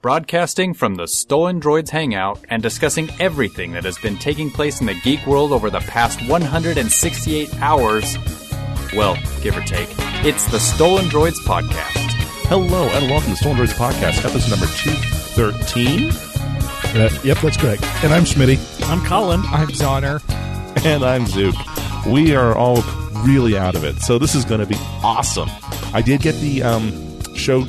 Broadcasting from the Stolen Droids Hangout and discussing everything that has been taking place in the geek world over the past 168 hours. Well, give or take. It's the Stolen Droids Podcast. Hello and welcome to Stolen Droids Podcast, episode number 213. Uh, yep, that's correct. And I'm Schmitty. I'm Colin. I'm Zoner. And I'm Zook. We are all really out of it, so this is going to be awesome. I did get the um, show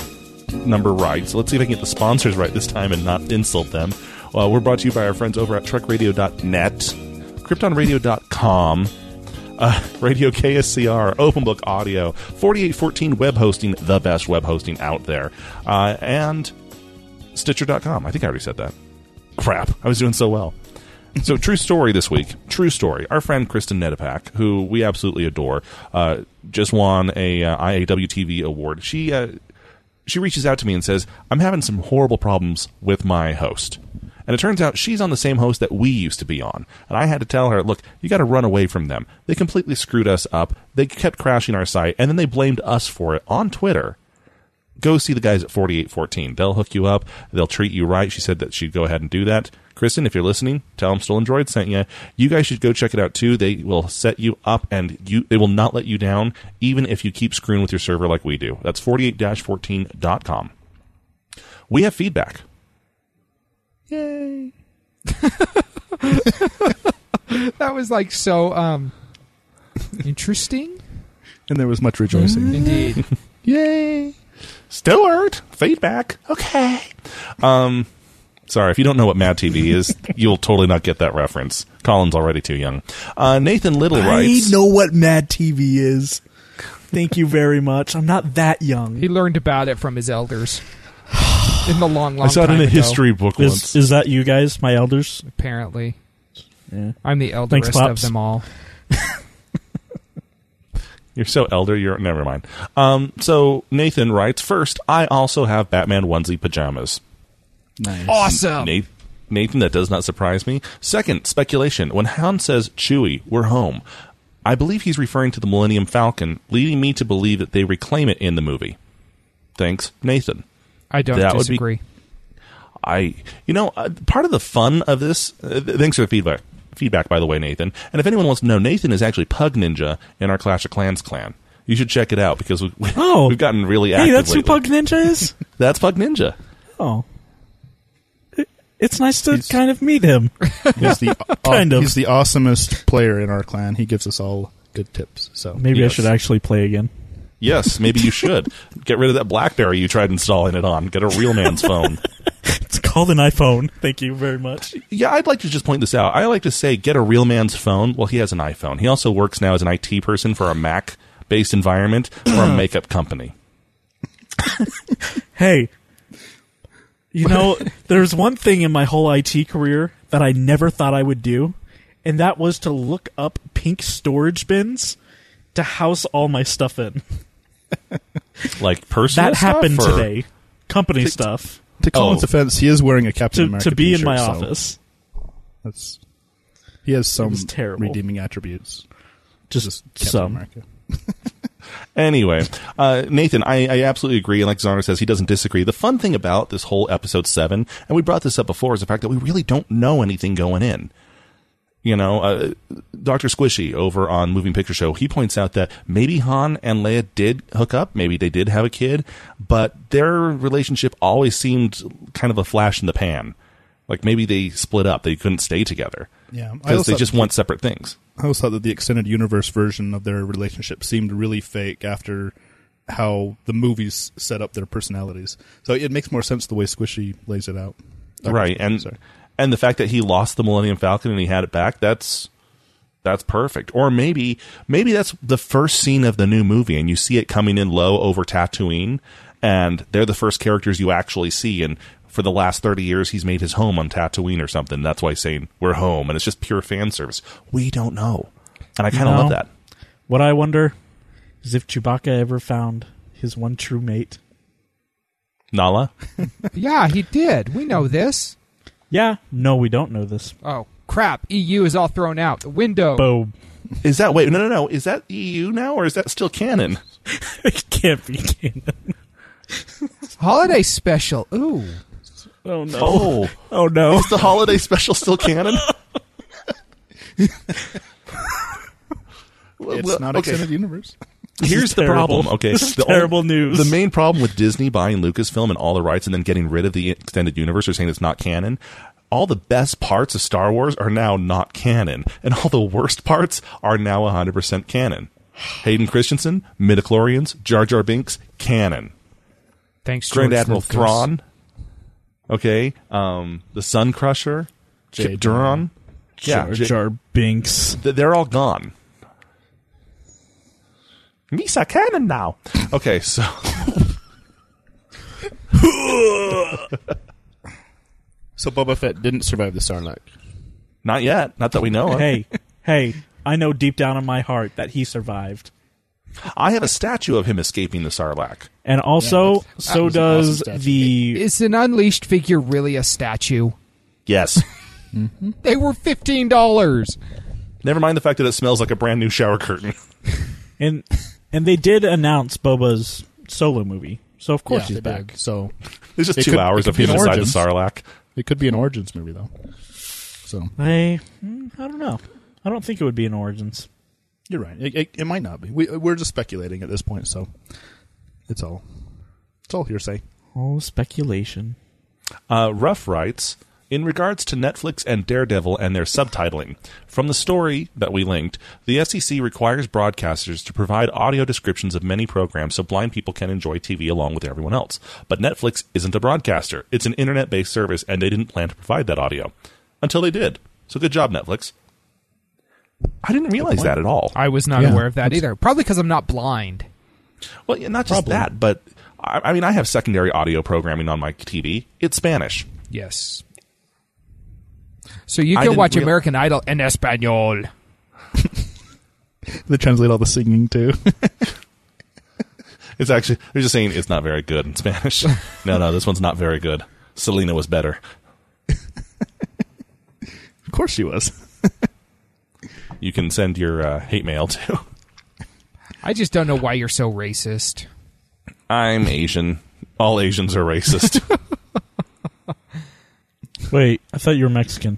number right, so let's see if I can get the sponsors right this time and not insult them. Well, we're brought to you by our friends over at TrekRadio.net, KryptonRadio.com, uh, Radio KSCR, OpenBook Audio, 4814 Web Hosting, the best web hosting out there, uh, and Stitcher.com. I think I already said that. Crap, I was doing so well. So, true story this week. True story. Our friend Kristen Nedopak, who we absolutely adore, uh, just won a uh, IAW TV award. She uh, she reaches out to me and says, "I'm having some horrible problems with my host." And it turns out she's on the same host that we used to be on. And I had to tell her, look, you got to run away from them. They completely screwed us up. They kept crashing our site, and then they blamed us for it on Twitter go see the guys at 4814. They'll hook you up. They'll treat you right. She said that she'd go ahead and do that. Kristen, if you're listening, tell them Stolen Droid sent you. You guys should go check it out too. They will set you up and you they will not let you down even if you keep screwing with your server like we do. That's 48-14.com. We have feedback. Yay. that was like so um interesting. And there was much rejoicing. Indeed. Yay! Stillard, feedback. Okay. Um, sorry, if you don't know what Mad TV is, you'll totally not get that reference. Colin's already too young. Uh, Nathan Little writes. I know what Mad TV is. Thank you very much. I'm not that young. he learned about it from his elders. In the long, long I saw it in a ago, history book once. Is, is that you guys, my elders? Apparently. Yeah. I'm the Thanks, elderest of Pops. them all. You're so elder. You're never mind. Um, so Nathan writes first. I also have Batman onesie pajamas. Nice. Awesome. Nathan, Nathan, that does not surprise me. Second, speculation. When Han says Chewie, we're home. I believe he's referring to the Millennium Falcon, leading me to believe that they reclaim it in the movie. Thanks, Nathan. I don't That would be- disagree. I, you know, uh, part of the fun of this. Uh, th- thanks for the feedback. Feedback, by the way, Nathan. And if anyone wants to know, Nathan is actually Pug Ninja in our Clash of Clans clan. You should check it out because we, we, Oh. we've gotten really active. Hey, that's who. Pug Ninja is? That's Pug Ninja. Oh. It- It's nice to He's- kind of meet him. He's the, Kind of. He's the awesomest player in our clan. He gives us all good tips. So Maybe Yes. I should actually play again. Yes, maybe you should get rid of that BlackBerry you tried installing it on. Get a real man's phone. It's called an iPhone. Thank you very much. Yeah, I'd like to just point this out. I like to say get a real man's phone. Well, he has an iPhone. He also works now as an IT person for a Mac based environment for a makeup company. Hey, you know, there's one thing in my whole IT career that I never thought I would do, and that was to look up pink storage bins to house all my stuff in. Like personal That happened or- today. Company stuff. to Colin's Oh. defense, he is wearing a Captain To, America to be in t-shirt, my so office. That's he has some terrible. redeeming attributes. Just Captain some. America. Anyway, uh, Nathan, I, I absolutely agree. And like Zoner says, he doesn't disagree. The fun thing about this whole episode seven, and we brought this up before, is the fact that we really don't know anything going in. You know, uh, Dr. Squishy over on Moving Picture Show, he points out that maybe Han and Leia did hook up, maybe they did have a kid, but their relationship always seemed kind of a flash in the pan. Like maybe they split up, they couldn't stay together. Yeah, Because they just want separate things. I always thought that the extended universe version of their relationship seemed really fake after how the movies set up their personalities. So it makes more sense the way Squishy lays it out. Right and sorry. and the fact that he lost the millennium falcon and he had it back that's that's perfect or maybe maybe that's the first scene of the new movie and you see it coming in low over tatooine and they're the first characters you actually see and for the last 30 years he's made his home on tatooine or something that's why he's saying we're home and it's just pure fan service we don't know and i kind of No. love that What I wonder is if Chewbacca ever found his one true mate. nala Yeah, he did. We know this. Yeah, no, we don't know this. Oh, crap. EU is all thrown out. The window. Boom. is that wait no no no is that eu now or is that still canon it can't be canon. Holiday special. Ooh. Oh no! Oh, Oh no! is the holiday special still canon? It's not okay. extended universe. Here's the problem. Okay, This is the only- terrible news. The main problem with Disney buying Lucasfilm and all the rights and then getting rid of the extended universe or saying it's not canon. All the best parts of Star Wars are now not canon, and all the worst parts are now 100% canon. Hayden Christensen, midichlorians, Jar Jar Binks, canon. Thanks, Grand George Admiral Lucas. Thrawn, okay, um, the Sun Crusher, J. Kyp Durron, yeah, Jar J- Jar Binks. They're all gone. Misa Cannon now. Okay, so So Boba Fett didn't survive the Sarlacc. not yet, not that we know of. Hey, hey! I know deep down in my heart that he survived, I have a statue of him escaping the Sarlacc. and also that's- that so does awesome the. Is an unleashed figure really a statue? Yes. They were fifteen dollars. Never mind the fact that it smells like a brand new shower curtain. And and they did announce Boba's solo movie, so of course Yeah, he's back. did. So There's just It two could- hours of could him inside Origins. the Sarlacc. it could be an origins movie though. So I mm, I don't know. I don't think it would be an Origins. You're right. It, it, it might not be. We, we're just speculating at this point. So it's all it's all hearsay. Oh, speculation. Uh, Ruff writes In regards to Netflix and Daredevil and their subtitling, from the story that we linked, the FCC requires broadcasters to provide audio descriptions of many programs so blind people can enjoy TV along with everyone else. But Netflix isn't a broadcaster, it's an internet based service, and they didn't plan to provide that audio. Until they did. So good job, Netflix. I didn't realize that at all. I was not Yeah, aware of that either. Probably because I'm not blind. Well, yeah, not just Probably. that, but I, I mean, I have secondary audio programming on my TV. It's Spanish. Yes. So you I can didn't watch real- American Idol in Espanol. They translate all the singing too. It's actually they're just saying it's not very good in Spanish. no, no, this one's not very good. Selena was better. of course she was. You can send your uh, hate mail to. I just don't know why you're so racist. I'm Asian. All Asians are racist. Wait, I thought you were Mexican.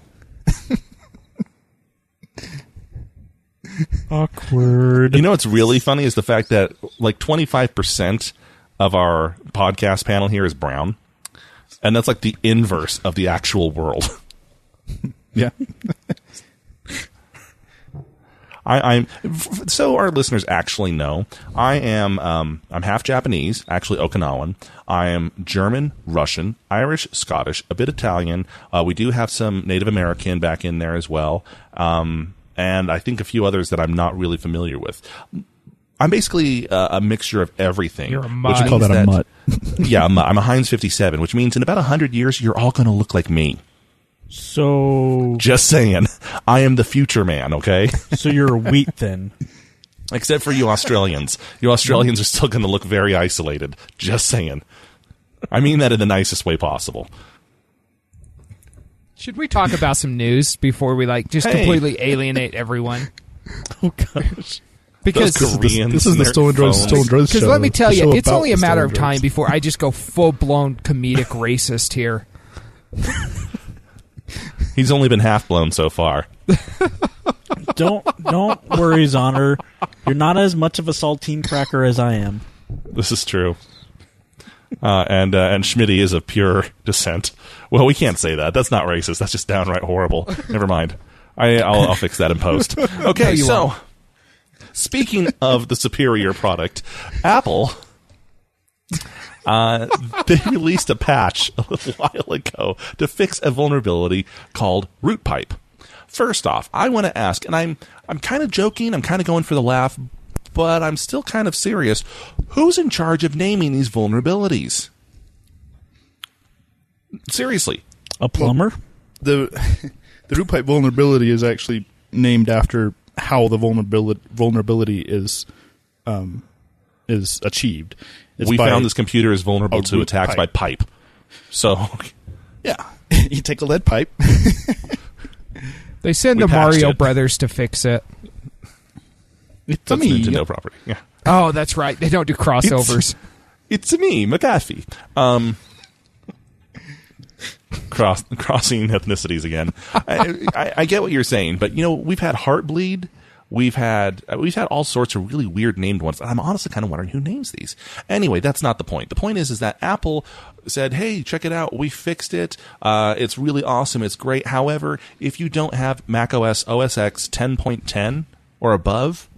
Awkward. you know what's really funny is the fact that like 25% of our podcast panel here is brown. And that's like the inverse of the actual world. Yeah. I, I'm f- so our listeners actually know. I am um, I'm half Japanese, actually Okinawan. I am German, Russian, Irish, Scottish, a bit Italian. Uh, we do have some Native American back in there as well, um, and I think a few others that I'm not really familiar with. I'm basically uh, a mixture of everything. You're a which mutt. means Call that a mutt. yeah, I'm a, I'm a Heinz 57, which means in about hundred years you're all going to look like me. So, Just saying, I am the future man. Okay. so you're a wheat then? Except for you Australians. You Australians are still going to look very isolated. Just saying. I mean that in the nicest way possible. Should we talk about some news before we like just Hey. completely alienate everyone? Oh gosh. Because Those Koreans This is and the their Stolen Droids, phones. Stolen Droids Because let me tell the you, it's about only a the matter Stolen of time Droids. before I just go full blown comedic racist here. He's only been half blown so far. Don't don't worry, Zoner. You're not as much of a saltine cracker as I am. This is true. Uh, and uh, and Schmitty is of pure descent. Well, we can't say that. That's not racist. That's just downright horrible. Never mind. I, I'll, I'll fix that in post. Okay, you so won't. speaking of the superior product, Apple uh, they released a patch a little while ago to fix a vulnerability called root pipe. First off, I want to ask, and I'm I'm kind of joking, I'm kind of going for the laugh, but I'm still kind of serious. Who's in charge of naming these vulnerabilities? Seriously, A plumber? the the root pipe vulnerability is actually named after how the vulnerability vulnerability is um, is achieved. It's we by- found this computer is vulnerable to attacks pipe. by pipe. So, Yeah, you take a lead pipe. They send We the Mario it. brothers to fix it. It's a that's me. Nintendo property. Yeah. Oh, that's right. They don't do crossovers. It's me, McAfee. Um, cross, crossing ethnicities again. I, I, I get what you're saying, but you know we've had Heartbleed. We've had uh, we've had all sorts of really weird named ones. I'm honestly kind of wondering who names these. Anyway, that's not the point. The point is is that Apple said, "Hey, check it out. We fixed it. Uh, it's really awesome. It's great. However, if you don't have Mac OS OS X 10.10 or above,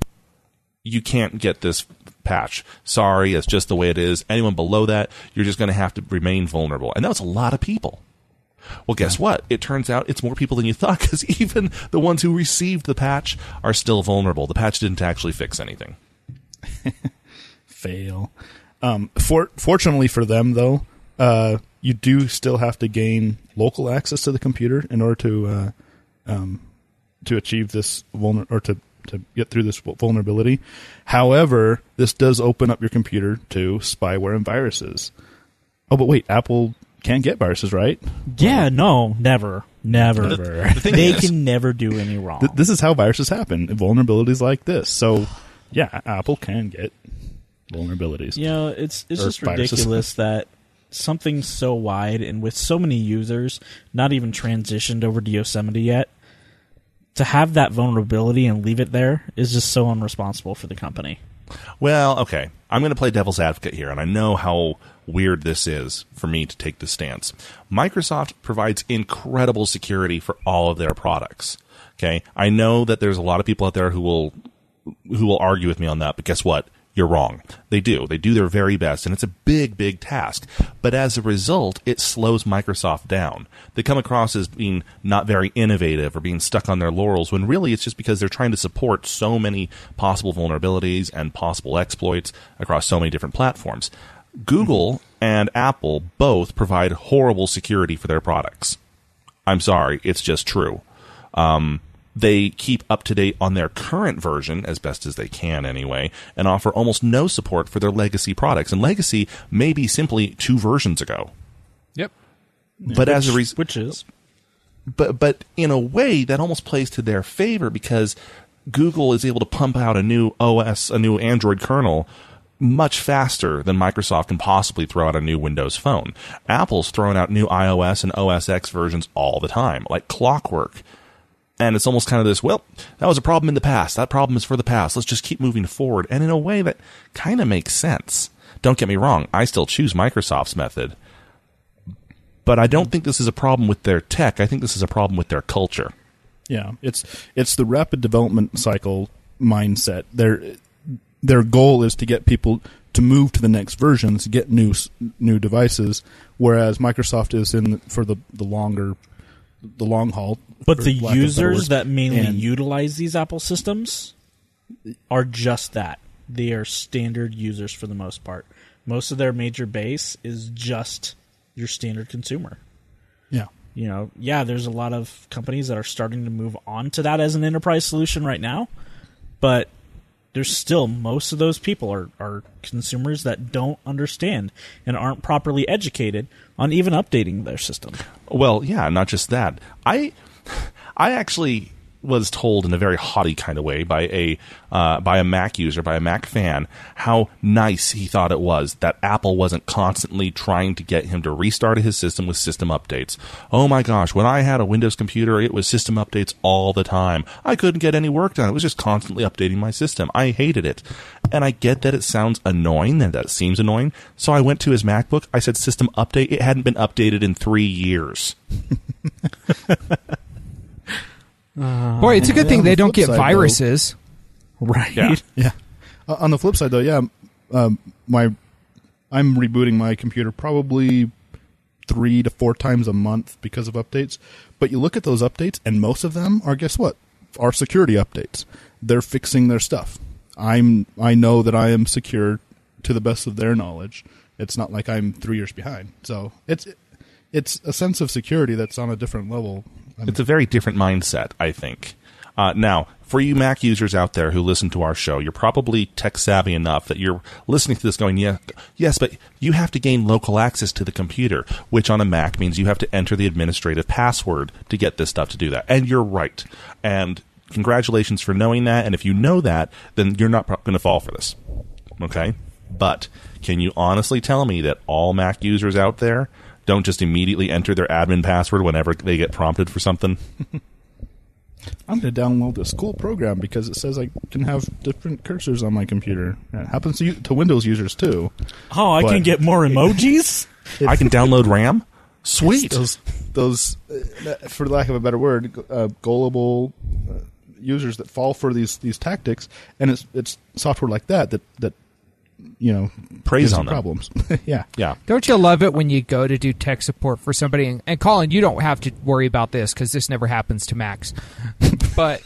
you can't get this patch. Sorry, it's just the way it is. Anyone below that, you're just going to have to remain vulnerable. And that was a lot of people. Well, guess what? It turns out it's more people than you thought because even the ones who received the patch are still vulnerable. The patch didn't actually fix anything. Fail. Um, for, fortunately for them, though, uh, you do still have to gain local access to the computer in order to uh, um, to achieve this vulner or to to get through this vulnerability. However, this does open up your computer to spyware and viruses. Oh, but wait, Apple can get viruses, right? Yeah, no, never, never. Never. The thing they is- can never do any wrong. Th- this is how viruses happen. Vulnerabilities like this. So, yeah, Apple can get vulnerabilities. you know, it's it's Or just viruses. ridiculous that something so wide and with so many users not even transitioned over to Yosemite yet. To have that vulnerability and leave it there is just so unresponsible for the company. Well, okay. I'm going to play devil's advocate here, and I know how weird this is for me to take this stance. Microsoft provides incredible security for all of their products. Okay, I know that there's a lot of people out there who will who will argue with me on that, but guess what? You're wrong. They do. They do their very best, and it's a big, big task. But as a result, it slows Microsoft down. They come across as being not very innovative or being stuck on their laurels, when really it's just because they're trying to support so many possible vulnerabilities and possible exploits across so many different platforms. Google and Apple both provide horrible security for their products. I'm sorry, it's just true. Um, they keep up to date on their current version as best as they can anyway, and offer almost no support for their legacy products. And legacy may be simply two versions ago. Yep. But as a reason, Which is but but in a way that almost plays to their favor because Google is able to pump out a new OS, a new Android kernel much faster than Microsoft can possibly throw out a new Windows phone. Apple's throwing out new iOS and OS X versions all the time, like clockwork. And it's almost kind of this, well, that was a problem in the past. That problem is for the past. Let's just keep moving forward. And in a way that kind of makes sense. Don't get me wrong, I still choose Microsoft's method. But I don't think this is a problem with their tech. I think this is a problem with their culture. Yeah, it's it's the rapid development cycle mindset. Their their goal is to get people to move to the next versions, get new new devices, whereas Microsoft is in for the the longer the long haul. But the lack of better users that mainly And- utilize these Apple systems are just that. They are standard users for the most part. Most of their major base is just your standard consumer. yeah, You know, yeah, there's a lot of companies that are starting to move on to that as an enterprise solution right now, but there's still most of those people are, are consumers that don't understand and aren't properly educated on even updating their system. Well, yeah, not just that. I, I actually was told in a very haughty kind of way by a uh, by a Mac user, by a Mac fan, how nice he thought it was that Apple wasn't constantly trying to get him to restart his system with system updates. Oh my gosh, when I had a Windows computer, it was system updates all the time. I couldn't get any work done. It was just constantly updating my system. I hated it. And I get that it sounds annoying and that seems annoying. So I went to his MacBook. I said system update. It hadn't been updated in three years. Boy, it's a good yeah, thing they the don't get side, though- viruses. Right. Yeah. yeah. Uh, on the flip side, though, yeah, um, my I'm rebooting my computer probably three to four times a month because of updates. But you look at those updates, and most of them are guess what? Are security updates. They're fixing their stuff. I'm I know that I am secure to the best of their knowledge. It's not like I'm three years behind. So it's it's a sense of security that's on a different level. It's a very different mindset, I think. Uh, now, for you Mac users out there who listen to our show, you're probably tech savvy enough that you're listening to this going, yeah, yes, but you have to gain local access to the computer, which on a Mac means you have to enter the administrative password to get this stuff to do that. And you're right. And congratulations for knowing that. And if you know that, then you're not going to fall for this. Okay? But can you honestly tell me that all Mac users out there don't just immediately enter their admin password whenever they get prompted for something. I'm going to download this cool program because it says I can have different cursors on my computer. It happens to, to Windows users too. Oh, I can get more emojis. I can download RAM. Sweet. Those, those, uh, for lack of a better word, uh, gullible uh, users that fall for these these tactics, and it's it's software like that that that you know Preys gives on problems. yeah, Yeah. Don't you love it when you go to do tech support for somebody? And, and Colin, you don't have to worry about this because this never happens to Macs. but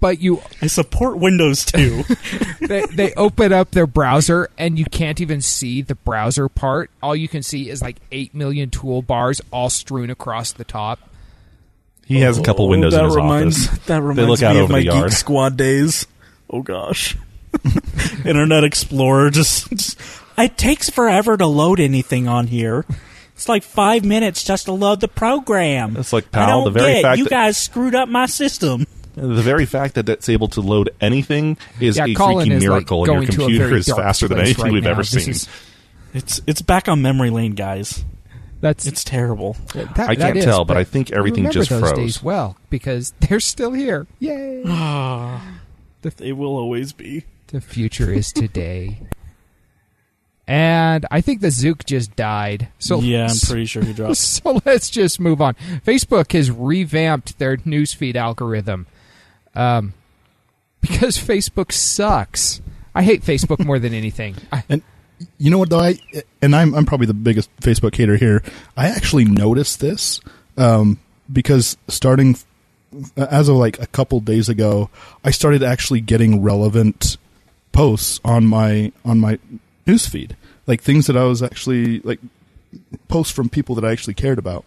but you I support Windows too. they, they open up their browser and you can't even see the browser part. All you can see is like eight million toolbars all strewn across the top. He has a couple oh, windows Oh, that in his reminds, office. That reminds look me out of my. Geek Squad days. Oh gosh, Internet Explorer just, It takes forever to load anything on here. It's like five minutes just to load the program. It's like, I pal, don't the very get fact you that- guys screwed up my system. The very fact that it's able to load anything is Yeah, a Colin freaking is, like, miracle, and your computer very is faster than anything right we've now. ever This seen. is- It's it's back on memory lane, guys. That's It's terrible. that- I can't is, tell, but I think everything just those froze. days well because they're still here. Yay! They will always be. The future is today. And I think the Zook just died. So yeah, I'm pretty sure he dropped. so let's just move on. Facebook has revamped their newsfeed algorithm um, because Facebook sucks. I hate Facebook more than anything. I, and you know what though I and I'm I'm probably the biggest Facebook hater here. I actually noticed this um, because starting as of like a couple days ago, I started actually getting relevant posts on my on my newsfeed, like things that I was actually like posts from people that I actually cared about,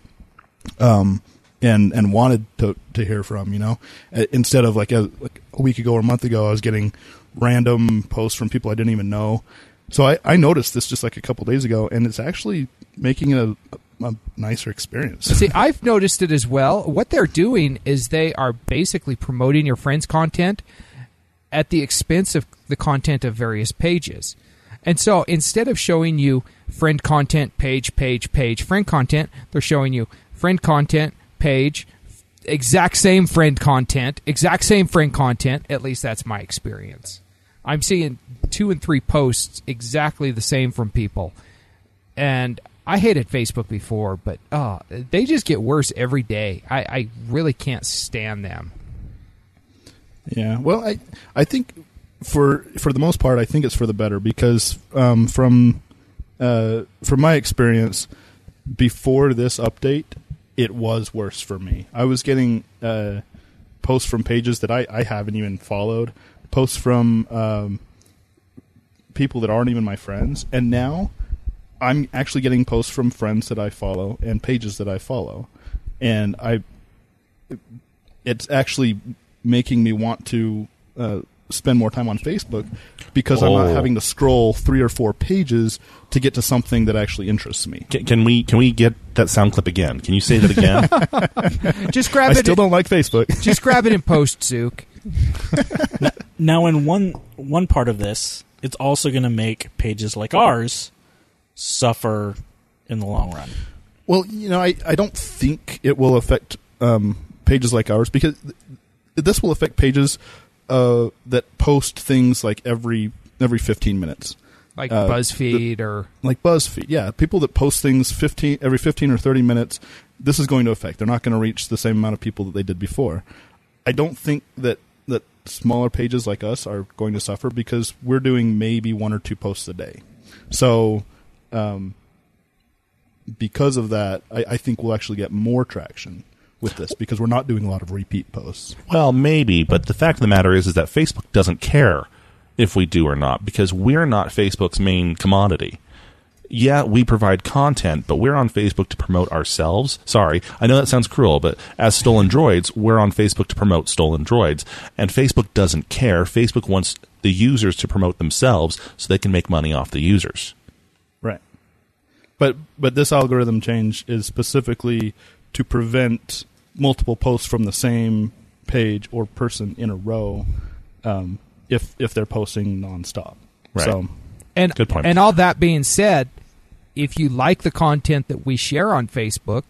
um, and and wanted to to hear from. You know, Uh, instead of like a like a week ago or a month ago, I was getting random posts from people I didn't even know. So I, I noticed this just like a couple days ago, and it's actually making it a, a nicer experience. See, I've noticed it as well. What they're doing is they are basically promoting your friend's content at the expense of the content of various pages. And so instead of showing you friend content, page, page, page, friend content, they're showing you friend content, page, exact same friend content, exact same friend content. At least that's my experience. I'm seeing two and three posts exactly the same from people and I hated Facebook before, but uh, they just get worse every day. I, I really can't stand them. Yeah, well, I I think for for the most part, I think it's for the better because um, from uh, from my experience before this update, it was worse for me. I was getting uh, posts from pages that I, I haven't even followed, posts from um, people that aren't even my friends, and now I'm actually getting posts from friends that I follow and pages that I follow, and I it's actually making me want to uh, spend more time on Facebook because I'm not Oh. having to scroll three or four pages to get to something that actually interests me. Can, can we can we get that sound clip again? Can you say that again? Just grab I it. still don't like Facebook. just grab it in post, Zook. Now, in one one part of this, it's also going to make pages like ours suffer in the long run. Well, you know, I, I don't think it will affect um, pages like ours because th- this will affect pages uh, that post things like every every 15 minutes. Like Uh, BuzzFeed or like BuzzFeed. Yeah, people that post things 15 every 15 or 30 minutes, this is going to affect. They're not going to reach the same amount of people that they did before. I don't think that that smaller pages like us are going to suffer because we're doing maybe one or two posts a day. So, um, because of that, I, I think we'll actually get more traction with this because we're not doing a lot of repeat posts. well, maybe, but the fact of the matter is, is that Facebook doesn't care if we do or not because we're not Facebook's main commodity. Yeah, we provide content, but we're on Facebook to promote ourselves. Sorry, I know that sounds cruel, but as Stolen Droids, we're on Facebook to promote Stolen Droids, and Facebook doesn't care. Facebook wants the users to promote themselves so they can make money off the users. Right. But but this algorithm change is specifically to prevent multiple posts from the same page or person in a row um, if if they're posting nonstop. Right. So and Good point. and all that being said, if you like the content that we share on Facebook,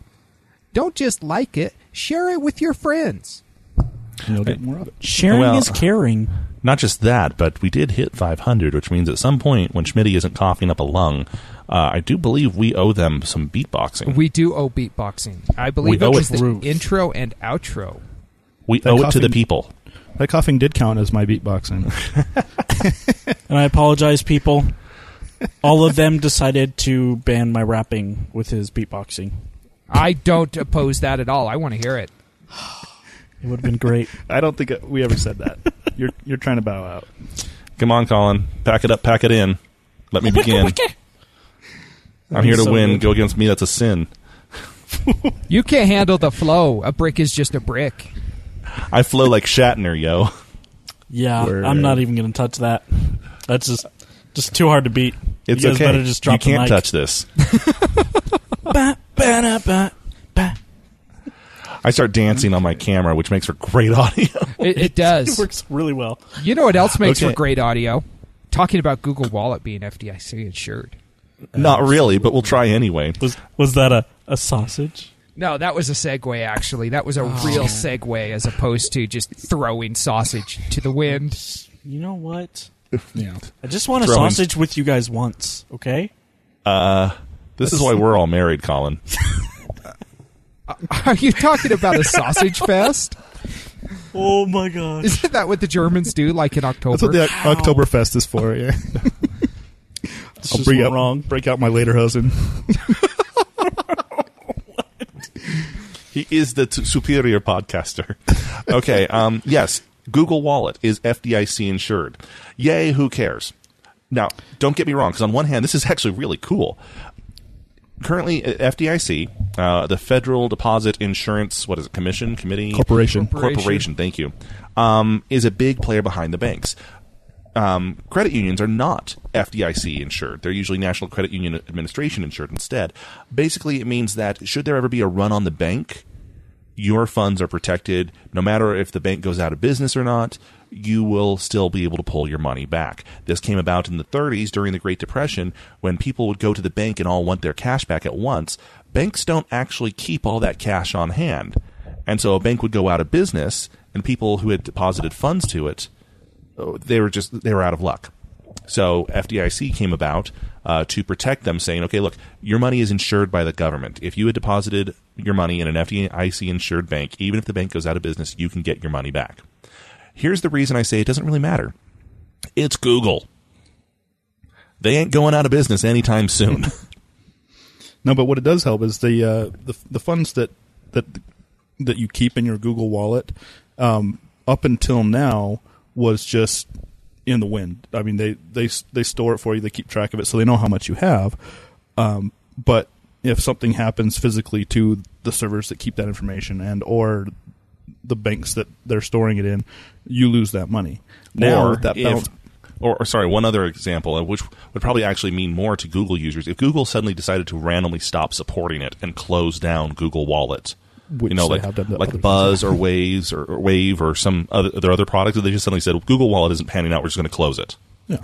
don't just like it, share it with your friends. And you'll get more of it. Sharing Well- is caring. Not just that, but we did hit 500, which means at some point when Schmitty isn't coughing up a lung, uh, I do believe we owe them some beatboxing. We do owe beatboxing. I believe We it owe was it. the Proof. intro and outro. We That owe it to the people. That coughing did count as my beatboxing. And I apologize, people. All of them decided to ban my rapping with his beatboxing. I don't oppose that at all. I want to hear it. It would have been great. I don't think we ever said that. You're you're trying to bow out. Come on, Colin. Pack it up, pack it in. Let me begin. I'm here to So win. good. Go against me, that's a sin. You can't handle the flow. A brick is just a brick. I flow like Shatner, yo. Yeah, Word. I'm not uh, even going to touch that. That's just just too hard to beat. It's you guys okay. better just drop you can't the mic. touch this. Ba, ba, da, ba, ba. I start dancing on my camera, which makes for great audio. It, it It does. works really well. You know what else makes Okay. for great audio? Talking about Google Wallet being FDIC insured. Not really, but we'll try anyway. Was was that a, a sausage? No, that was a segue, actually. That was a real segue as opposed to just throwing sausage to the wind. You know what? Yeah. I just want a Throwing- sausage with you guys once, okay? Uh, This is why we're all married, Colin. Are you talking about a sausage fest? Oh my gosh. Isn't that what the Germans do, like in October? That's what the Oc- Oktoberfest is for. Yeah. This I'll just bring went out wrong. break out my lederhosen. He is the t- superior podcaster. Okay, um, yes, Google Wallet is FDIC insured. Yay, who cares? Now, don't get me wrong, because on one hand, this is actually really cool. Currently, FDIC, uh, the Federal Deposit Insurance, what is it, Commission, Committee? Corporation. Corporation. Corporation, thank you, um, is a big player behind the banks. Um, credit unions are not FDIC insured. They're usually National Credit Union Administration insured instead. Basically, it means that should there ever be a run on the bank, your funds are protected no matter if the bank goes out of business or not. You will still be able to pull your money back. This came about in the 30s during the Great Depression when people would go to the bank and all want their cash back at once. Banks don't actually keep all that cash on hand. And so a bank would go out of business and people who had deposited funds to it they were just they were out of luck. So FDIC came about uh, to protect them, saying, "Okay, look, your money is insured by the government. If you had deposited your money in an FDIC insured bank, even if the bank goes out of business, you can get your money back." Here's the reason I say it doesn't really matter. It's Google. They ain't going out of business anytime soon. No, but what it does help is the uh, the the funds that that that you keep in your Google Wallet um, up until now was just in the wind. I mean, they they they store it for you. They keep track of it, so they know how much you have. Um, but if something happens physically to the servers that keep that information and or the banks that they're storing it in, you lose that money. Now or that if, balance, or, or sorry, one other example, uh, which would probably actually mean more to Google users, if Google suddenly decided to randomly stop supporting it and close down Google Wallet, Which you know, like have done to like Buzz or Waves or, or Wave or some other their other products, they just suddenly said Google Wallet isn't panning out, we're just going to close it. Yeah,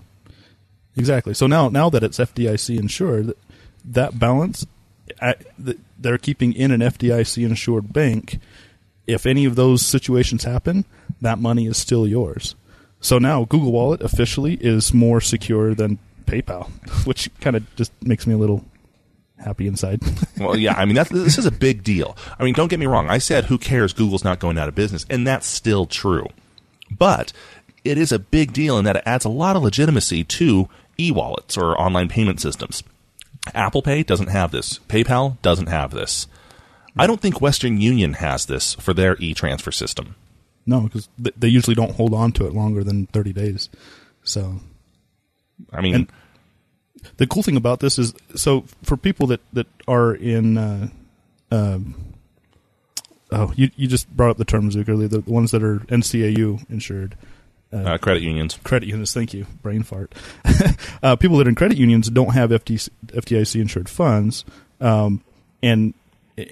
exactly. So now, now that it's FDIC insured, that balance at, that they're keeping in an FDIC insured bank. If any of those situations happen, that money is still yours. So now Google Wallet officially is more secure than PayPal, which kind of just makes me a little happy inside. Well, yeah, I mean, this is a big deal. I mean, don't get me wrong. I said, who cares? Google's not going out of business. And that's still true. But it is a big deal in that it adds a lot of legitimacy to e wallets or online payment systems. Apple Pay doesn't have this, PayPal doesn't have this. I don't think Western Union has this for their e transfer system. no, because they usually don't hold on to it longer than thirty days. So I mean, And- the cool thing about this is so for people that that are in uh, um oh you you just brought up the term Zook earlier the, the ones that are NCAU insured uh, credit unions. credit unions thank you brain fart uh, people that are in credit unions don't have FDIC insured funds um, and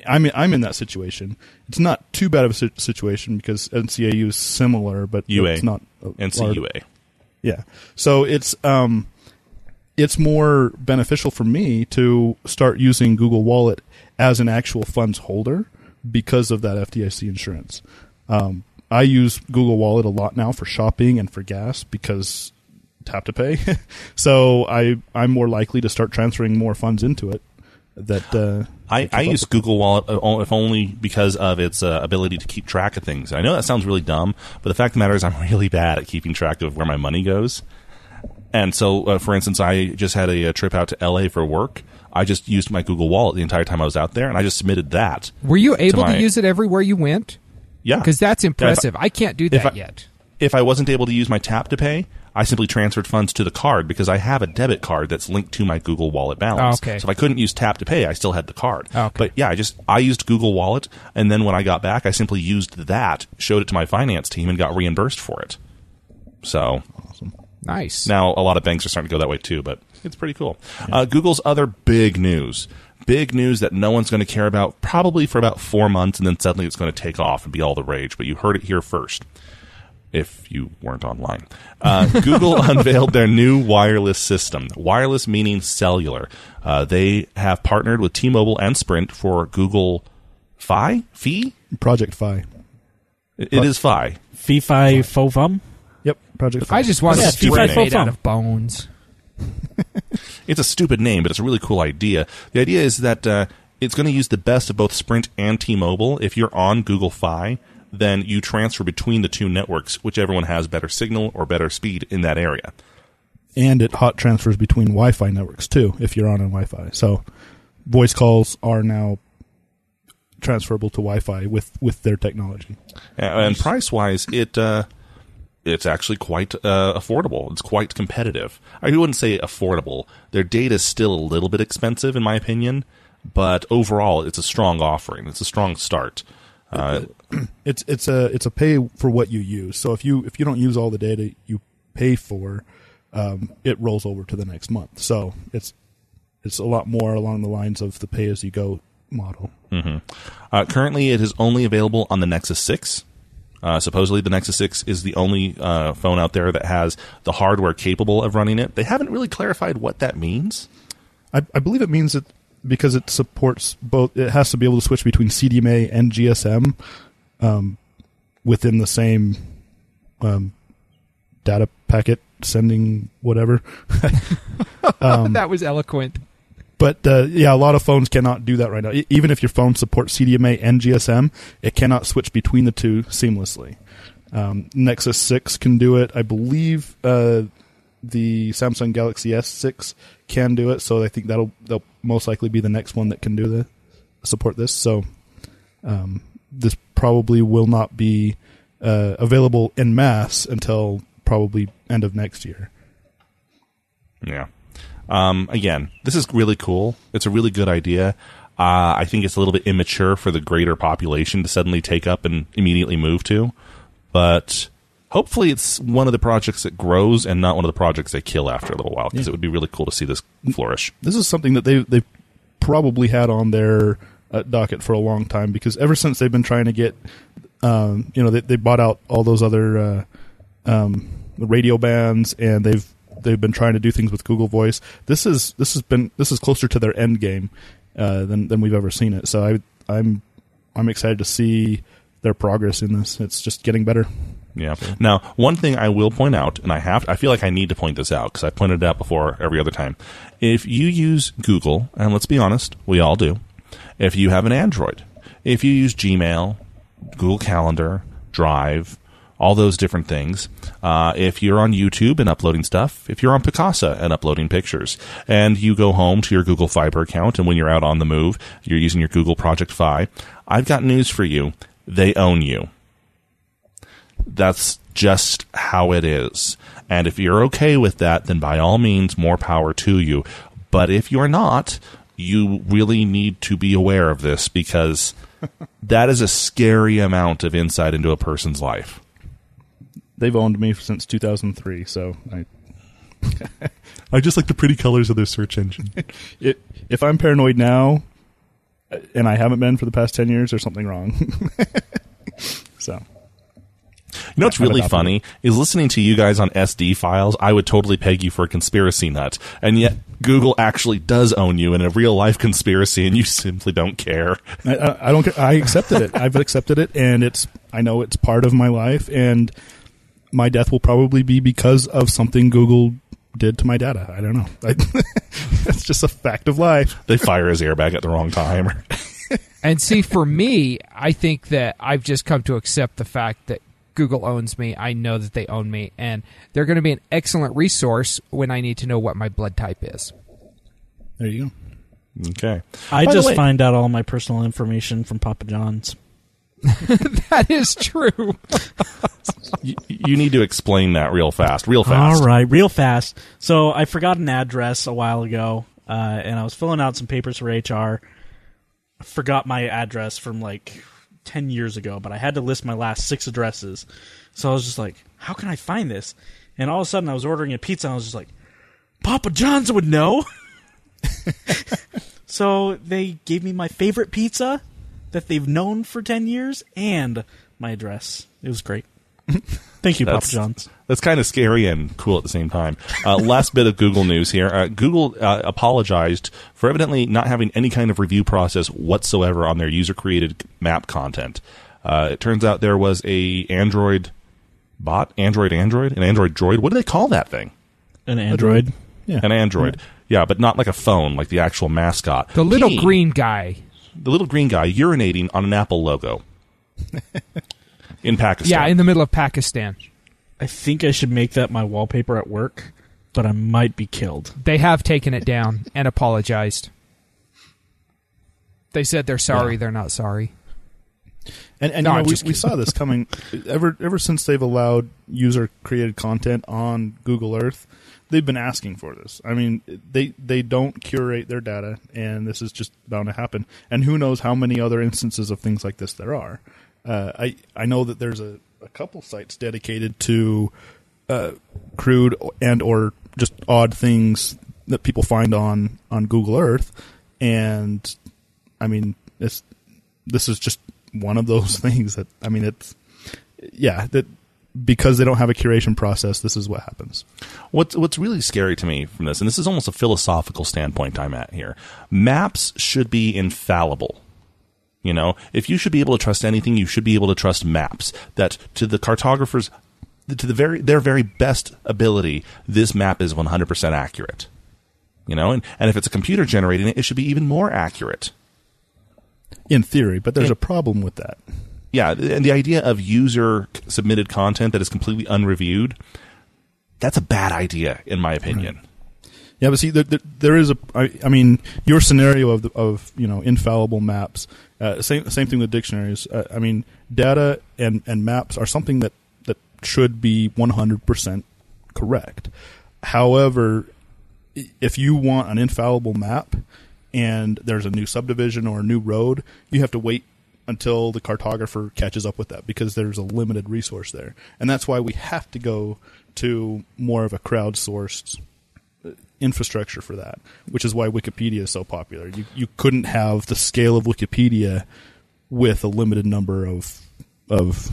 I'm in, I'm in that situation. It's not too bad of a situation because NCAU is similar, but UA. it's not a large- NCUA. yeah. So it's um it's more beneficial for me to start using Google Wallet as an actual funds holder because of that FDIC insurance. Um, I use Google Wallet a lot now for shopping and for gas because tap to pay. so I I'm more likely to start transferring more funds into it. That uh, I, I use Google Wallet uh, if only because of its uh, ability to keep track of things. I know that sounds really dumb, but the fact of the matter is, I'm really bad at keeping track of where my money goes. And so, uh, for instance, I just had a, a trip out to LA for work. I just used my Google Wallet the entire time I was out there, and I just submitted that. Were you able to, my- use it everywhere you went? Yeah, Because that's Yeah, I- impressive. I can't do that I- yet. if I wasn't able to use my tap to pay, I simply transferred funds to the card because I have a debit card that's linked to my Google Wallet balance. Oh, okay. So if I couldn't use tap to pay, I still had the card. Oh, okay. But yeah, I just I used Google Wallet, and then when I got back, I simply used that, showed it to my finance team, and got reimbursed for it. So Nice. now a lot of banks are starting to go that way too, but it's pretty cool. Uh, Google's other big news. Big news that no one's going to care about probably for about four months, and then suddenly it's going to take off and be all the rage. But you heard it here first if you weren't online. Uh, Google unveiled their new wireless system. Wireless meaning cellular. Uh, they have partnered with T-Mobile and Sprint for Google Fi. Fi. Project Fi. It, it is Fi. Fi fi fo fum. Yep, Project Fi. I just want Yeah, a string T5 made out of bones. It's a stupid name, but it's a really cool idea. The idea is that uh, it's going to use the best of both Sprint and T-Mobile. If you're on Google Fi, then you transfer between the two networks, whichever one has better signal or better speed in that area. and it hot transfers between Wi-Fi networks too if you're on a Wi-Fi. So voice calls are now transferable to Wi-Fi with with their technology. And, and price wise, it uh, it's actually quite uh, affordable. It's quite competitive. I wouldn't say affordable. Their data is still a little bit expensive, in my opinion, but overall, it's a strong offering. It's a strong start. Uh, It's it's a it's a pay for what you use. So if you if you don't use all the data you pay for, um, it rolls over to the next month. So it's it's a lot more along the lines of the pay as you go model. Uh, currently, it is only available on the Nexus 6. Uh, supposedly, the Nexus 6 is the only uh, phone out there that has the hardware capable of running it. They haven't really clarified what that means. I, I believe it means that because it supports both, it has to be able to switch between CDMA and GSM um, within the same um, data packet sending whatever. Um, that was eloquent. But uh, yeah, a lot of phones cannot do that right now. Even if your phone supports CDMA and GSM, it cannot switch between the two seamlessly. Um, Nexus 6 can do it. I believe uh, the Samsung Galaxy S6 can do it. So I think that'll they'll most likely be the next one that can do the support this. So um, this probably will not be uh, available in mass until probably end of next year. Yeah. Um, again, this is really cool. It's a really good idea. Uh, I think it's a little bit immature for the greater population to suddenly take up and immediately move to. But hopefully, it's one of the projects that grows and not one of the projects they kill after a little while because it would be really cool to see this flourish. this is something that they they probably had on their uh, docket for a long time because ever since they've been trying to get, um, you know, they, they bought out all those other uh, um, radio bands and they've they've been trying to do things with Google Voice. This is this has been this is closer to their end game uh, than than we've ever seen it. So I I'm I'm excited to see their progress in this. It's just getting better. Yeah. Now, one thing I will point out, and I have, I feel like I need to point this out because I pointed it out before every other time. If you use Google, and let's be honest, we all do. If you have an Android, if you use Gmail, Google Calendar, Drive, all those different things. Uh, if you're on YouTube and uploading stuff, if you're on Picasa and uploading pictures, and you go home to your Google Fiber account, and when you're out on the move, you're using your Google Project Fi, I've got news for you. They own you. That's just how it is. And if you're okay with that, then by all means, more power to you. But if you're not, you really need to be aware of this because that is a scary amount of insight into a person's life. They've owned me since 2003, so I I just like the pretty colors of their search engine. it, if I'm paranoid now, uh, and I haven't been for the past ten years, there's something wrong. so You know what's really funny is listening to you guys on SD files. I would totally peg you for a conspiracy nut, and yet Google actually does own you in a real life conspiracy, and you simply don't care. I, I, I don't. care. I accepted it. I've accepted it, and it's. I know it's part of my life, and my death will probably be because of something Google did to my data. I don't know. I, it's just a fact of life. They fire his airbag at the wrong time. And see, for me, I think that I've just come to accept the fact that Google owns me. I know that they own me, and they're going to be an excellent resource when I need to know what my blood type is. There you go. okay. I By just way- find out all my personal information from Papa John's. That is true. You, you need to explain that real fast, real fast. All right, real fast. So I forgot an address a while ago, uh, and I was filling out some papers for HR. I forgot my address from like ten years ago, but I had to list my last six addresses. So I was just like, "How can I find this?" And all of a sudden, I was ordering a pizza, and I was just like, "Papa John's would know." so they gave me my favorite pizza that they've known for ten years and my address. It was great. Thank you, Papa That's- John's. That's kind of scary and cool at the same time. Uh, last bit of Google news here. Uh, Google uh, apologized for evidently not having any kind of review process whatsoever on their user-created map content. Uh, it turns out there was a Android bot, Android Android, an Android Droid. What do they call that thing? An Android. Yeah. An Android. Yeah, but not like a phone, like the actual mascot. The little He- green guy. The little green guy urinating on an Apple logo in Pakistan. Yeah, in the middle of Pakistan. I think I should make that my wallpaper at work, but I might be killed. They have taken it down and apologized. They said they're sorry, Yeah. they're not sorry. And, and No, you know, we, we saw this coming ever ever since they've allowed user created content on Google Earth. They've been asking for this. I mean, they they don't curate their data, and this is just bound to happen. And who knows how many other instances of things like this there are. Uh, I I know that there's a, a couple sites dedicated to uh, crude and or just odd things that people find on on Google Earth, and I mean, it's this is just one of those things that I mean, it's yeah that because they don't have a curation process, this is what happens. What's what's really scary to me from this, and this is almost a philosophical standpoint I'm at here. Maps should be infallible. You know, if you should be able to trust anything, you should be able to trust maps. That to the cartographers, to the very their very best ability, this map is 100% accurate. You know, and, and if it's a computer generating it, it should be even more accurate. In theory, but there's Yeah. a problem with that. Yeah, and the idea of user submitted content that is completely unreviewed, that's a bad idea, in my opinion. Yeah, but see, there, there, there is a. I, I mean, your scenario of the, of you know infallible maps. Uh, same same thing with dictionaries. Uh, I mean, data and and maps are something that that should be one hundred percent correct. However, if you want an infallible map and there's a new subdivision or a new road, you have to wait until the cartographer catches up with that because there's a limited resource there, and that's why we have to go to more of a crowdsourced infrastructure for that, which is why Wikipedia is so popular. You you couldn't have the scale of Wikipedia with a limited number of of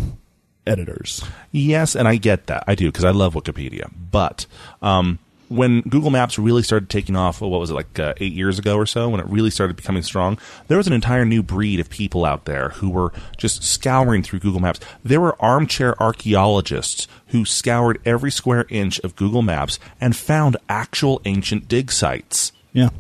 editors. Yes, and I get that. I do because I love Wikipedia. But um, when Google Maps really started taking off, what was it like uh, eight years ago or so? When it really started becoming strong, there was an entire new breed of people out there who were just scouring through Google Maps. There were armchair archaeologists who scoured every square inch of Google Maps and found actual ancient dig sites. Yeah.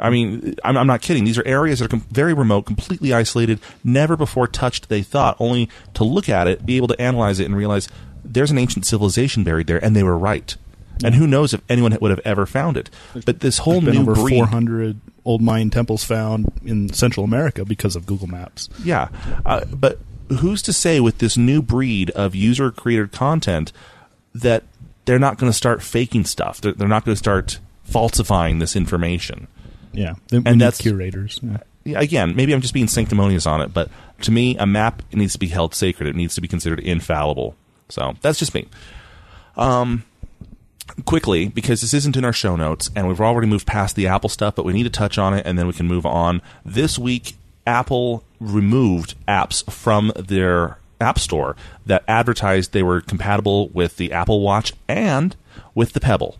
I mean, I'm, I'm not kidding. These are areas that are com- very remote, completely isolated, never before touched, they thought, only to look at it, be able to analyze it, and realize there's an ancient civilization buried there, and they were right. And who knows if anyone would have ever found it. But this whole There's been new over breed. 400 old Mayan temples found in Central America because of Google Maps. Yeah. Uh, but who's to say with this new breed of user created content that they're not going to start faking stuff? They're, they're not going to start falsifying this information. Yeah, They- And that's- curators. Yeah, again, maybe I'm just being sanctimonious on it, but to me, a map needs to be held sacred. It needs to be considered infallible. So that's just me. Um, quickly, because this isn't in our show notes, and we've already moved past the Apple stuff, but we need to touch on it, and then we can move on. This week, Apple removed apps from their App Store that advertised they were compatible with the Apple Watch and with the Pebble.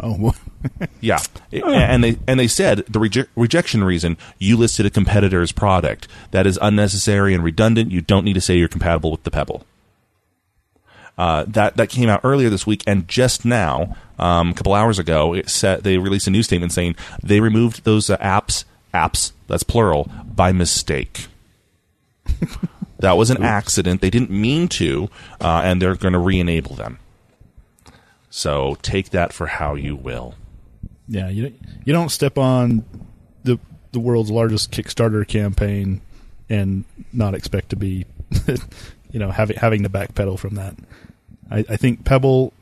Oh, Yeah, and they and they said the reje- rejection reason you listed a competitor's product that is unnecessary and redundant. You don't need to say you're compatible with the Pebble. Uh, that that came out earlier this week, and just now, um, a couple hours ago, it said they released a new statement saying they removed those uh, apps apps that's plural by mistake. that was an accident. They didn't mean to, uh, and they're going to re-enable them. So take that for how you will. yeah. You don't, you don't step on the the world's largest Kickstarter campaign and not expect to be, you know, having having to backpedal from that. I, I think Pebble,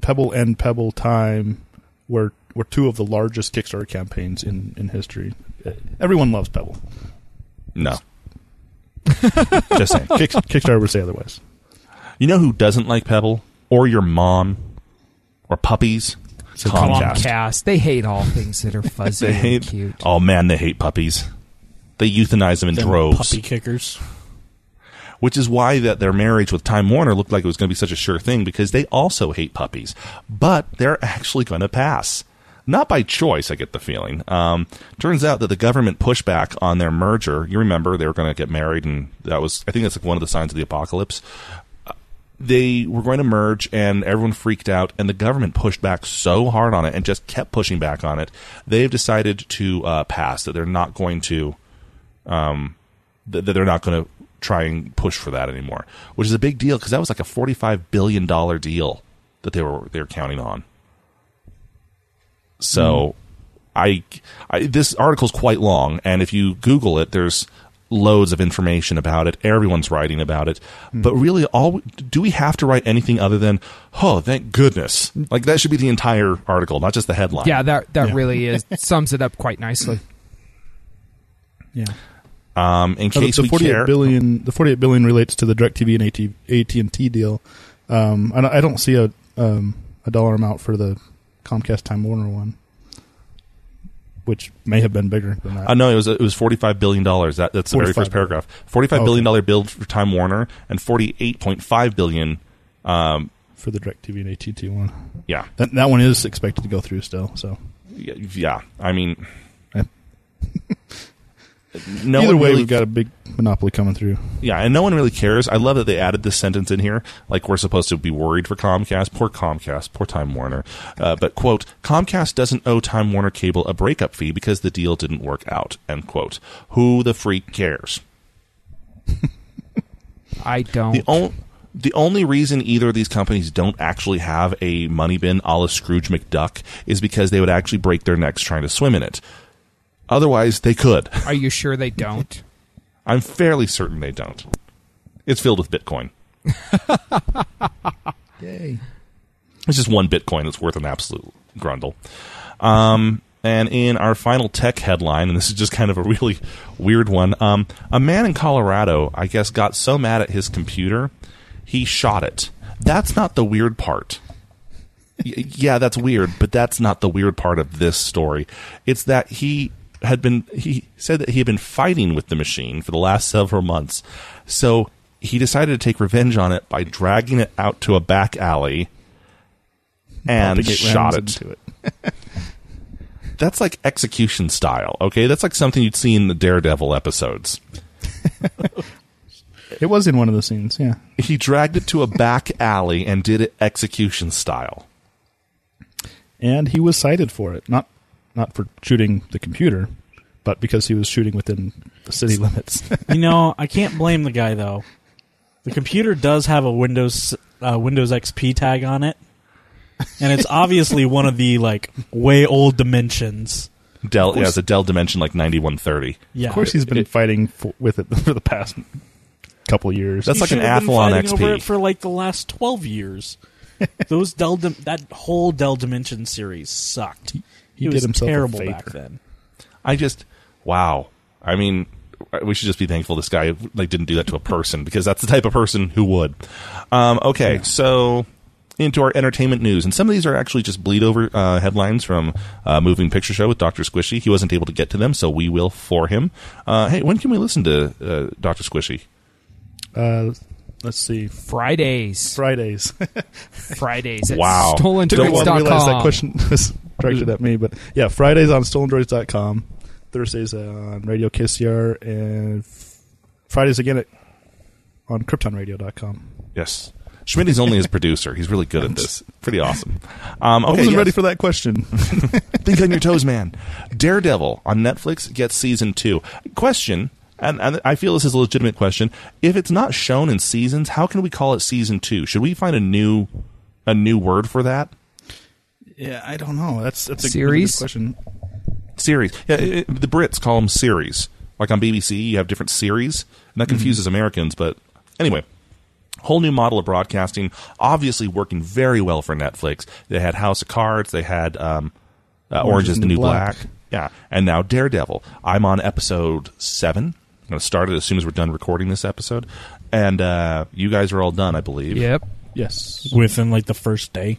Pebble and Pebble Time were were two of the largest Kickstarter campaigns in in history. Everyone loves Pebble. No. Just saying. Kick, Kickstarter would say otherwise. You know who doesn't like Pebble? Or your mom? Or puppies? Comcast. Comcast. They hate all things that are fuzzy They and cute. Oh man, they hate puppies. They euthanize them in Them droves, puppy kickers. Which is why that their marriage with Time Warner looked like it was going to be such a sure thing because they also hate puppies, but they're actually going to pass. Not by choice, I get the feeling. Um, turns out that the government pushback on their merger. You remember they were going to get married, and that was I think that's like one of the signs of the apocalypse. they were going to merge and everyone freaked out and the government pushed back so hard on it and just kept pushing back on it they've decided to uh, pass that they're not going to um, th- that they're not going to try and push for that anymore which is a big deal because that was like a 45 billion dollar deal that they were they were counting on so I, I this article's quite long and if you google it there's loads of information about it everyone's writing about it hmm. but really all do we have to write anything other than oh thank goodness like that should be the entire article not just the headline Yeah, that that Yeah. really is sums it up quite nicely. Yeah. Um in case the, the 48 care billion- the 48 billion relates to the DirecTV and AT, AT&T deal. Um, I, don't- I don't see a um, a dollar amount for the Comcast Time Warner one, which may have been bigger than that. uh, know it was it was forty five billion dollars. That that's the very first paragraph. Forty five Okay. billion dollar bill for Time Warner and forty eight point five billion. Um, for the DirecTV and AT&T one. yeah, That that one is expected to go through still. So yeah, yeah. I mean, Yeah. no either way, really we've got a big monopoly coming through. Yeah, and no one really cares. I love that they added this sentence in here. Like we're supposed to be worried for Comcast. Poor Comcast. Poor Time Warner. Uh, but quote: Comcast doesn't owe Time Warner Cable a breakup fee because the deal didn't work out. End quote. Who the freak cares? I don't. The only the only reason either of these companies don't actually have a money bin a la Scrooge McDuck is because they would actually break their necks trying to swim in it. Otherwise, they could. Are you sure they don't? I'm fairly certain they don't. It's filled with Bitcoin. Yay! It's just one Bitcoin that's worth an absolute grundle. Um, and in our final tech headline, and this is just kind of a really weird one, um, a man in Colorado, I guess, got so mad at his computer, he shot it. That's not the weird part. Yeah, that's weird, but that's not the weird part of this story. It's that he had been, he said that he had been fighting with the machine for the last several months. So he decided to take revenge on it by dragging it out to a back alley and shot it. it. That's like execution style, okay? That's like something you'd see in the Daredevil episodes. It was in one of the scenes. Yeah. He dragged it to a back alley and did it execution style. and he was cited for it not not for shooting the computer but because he was shooting within the city limits You know, I can't blame the guy though. The computer does have a Windows uh, Windows XP tag on it, and it's obviously one of the like way old dimensions. Dell yeah, it's a Dell Dimension like 9130. Yeah, of course he's been It- fighting for, with it for the past couple years That's He like an should have Athlon fighting XP. over it for like the last twelve years. Those Dell Dim- that whole Dell Dimension series sucked. He He, did was himself a terrible favor. back then. I just wow. I mean, we should just be thankful this guy like didn't do that to a person because that's the type of person who would. Um, okay, so into our entertainment news, and some of these are actually just bleed over uh, headlines from uh, Moving Picture Show with Doctor Squishy. He wasn't able to get to them, so we will for him. Uh, hey, when can we listen to uh, Doctor Squishy? Uh, let's see, Fridays. Fridays. Fridays at Wow. Took me a while to realize that question was directed at me, but yeah, Fridays on stolendroids.com, Thursdays on Radio KCR, and Fridays again at on KryptonRadio.com. Yes. Schmidt's only his producer. He's really good at this. Pretty awesome. Um, I wasn't yes. ready for that question. Think on your toes, man. Daredevil on Netflix gets season two. Question, and, and I feel this is a legitimate question. If it's not shown in seasons, how can we call it season two? Should we find a new a new word for that? Yeah, I don't know. That's that's a really Series? good question. Series. Yeah, it, the Brits call them series. Like on BBC, you have different series, and that confuses Americans. But anyway, whole new model of broadcasting. Obviously, working very well for Netflix. They had House of Cards. They had um, uh, Orange is the New Black. Yeah, and now Daredevil. I'm on episode seven. I'm going to start it as soon as we're done recording this episode, and uh, you guys are all done, I believe. Yep. Yes. within like the first day.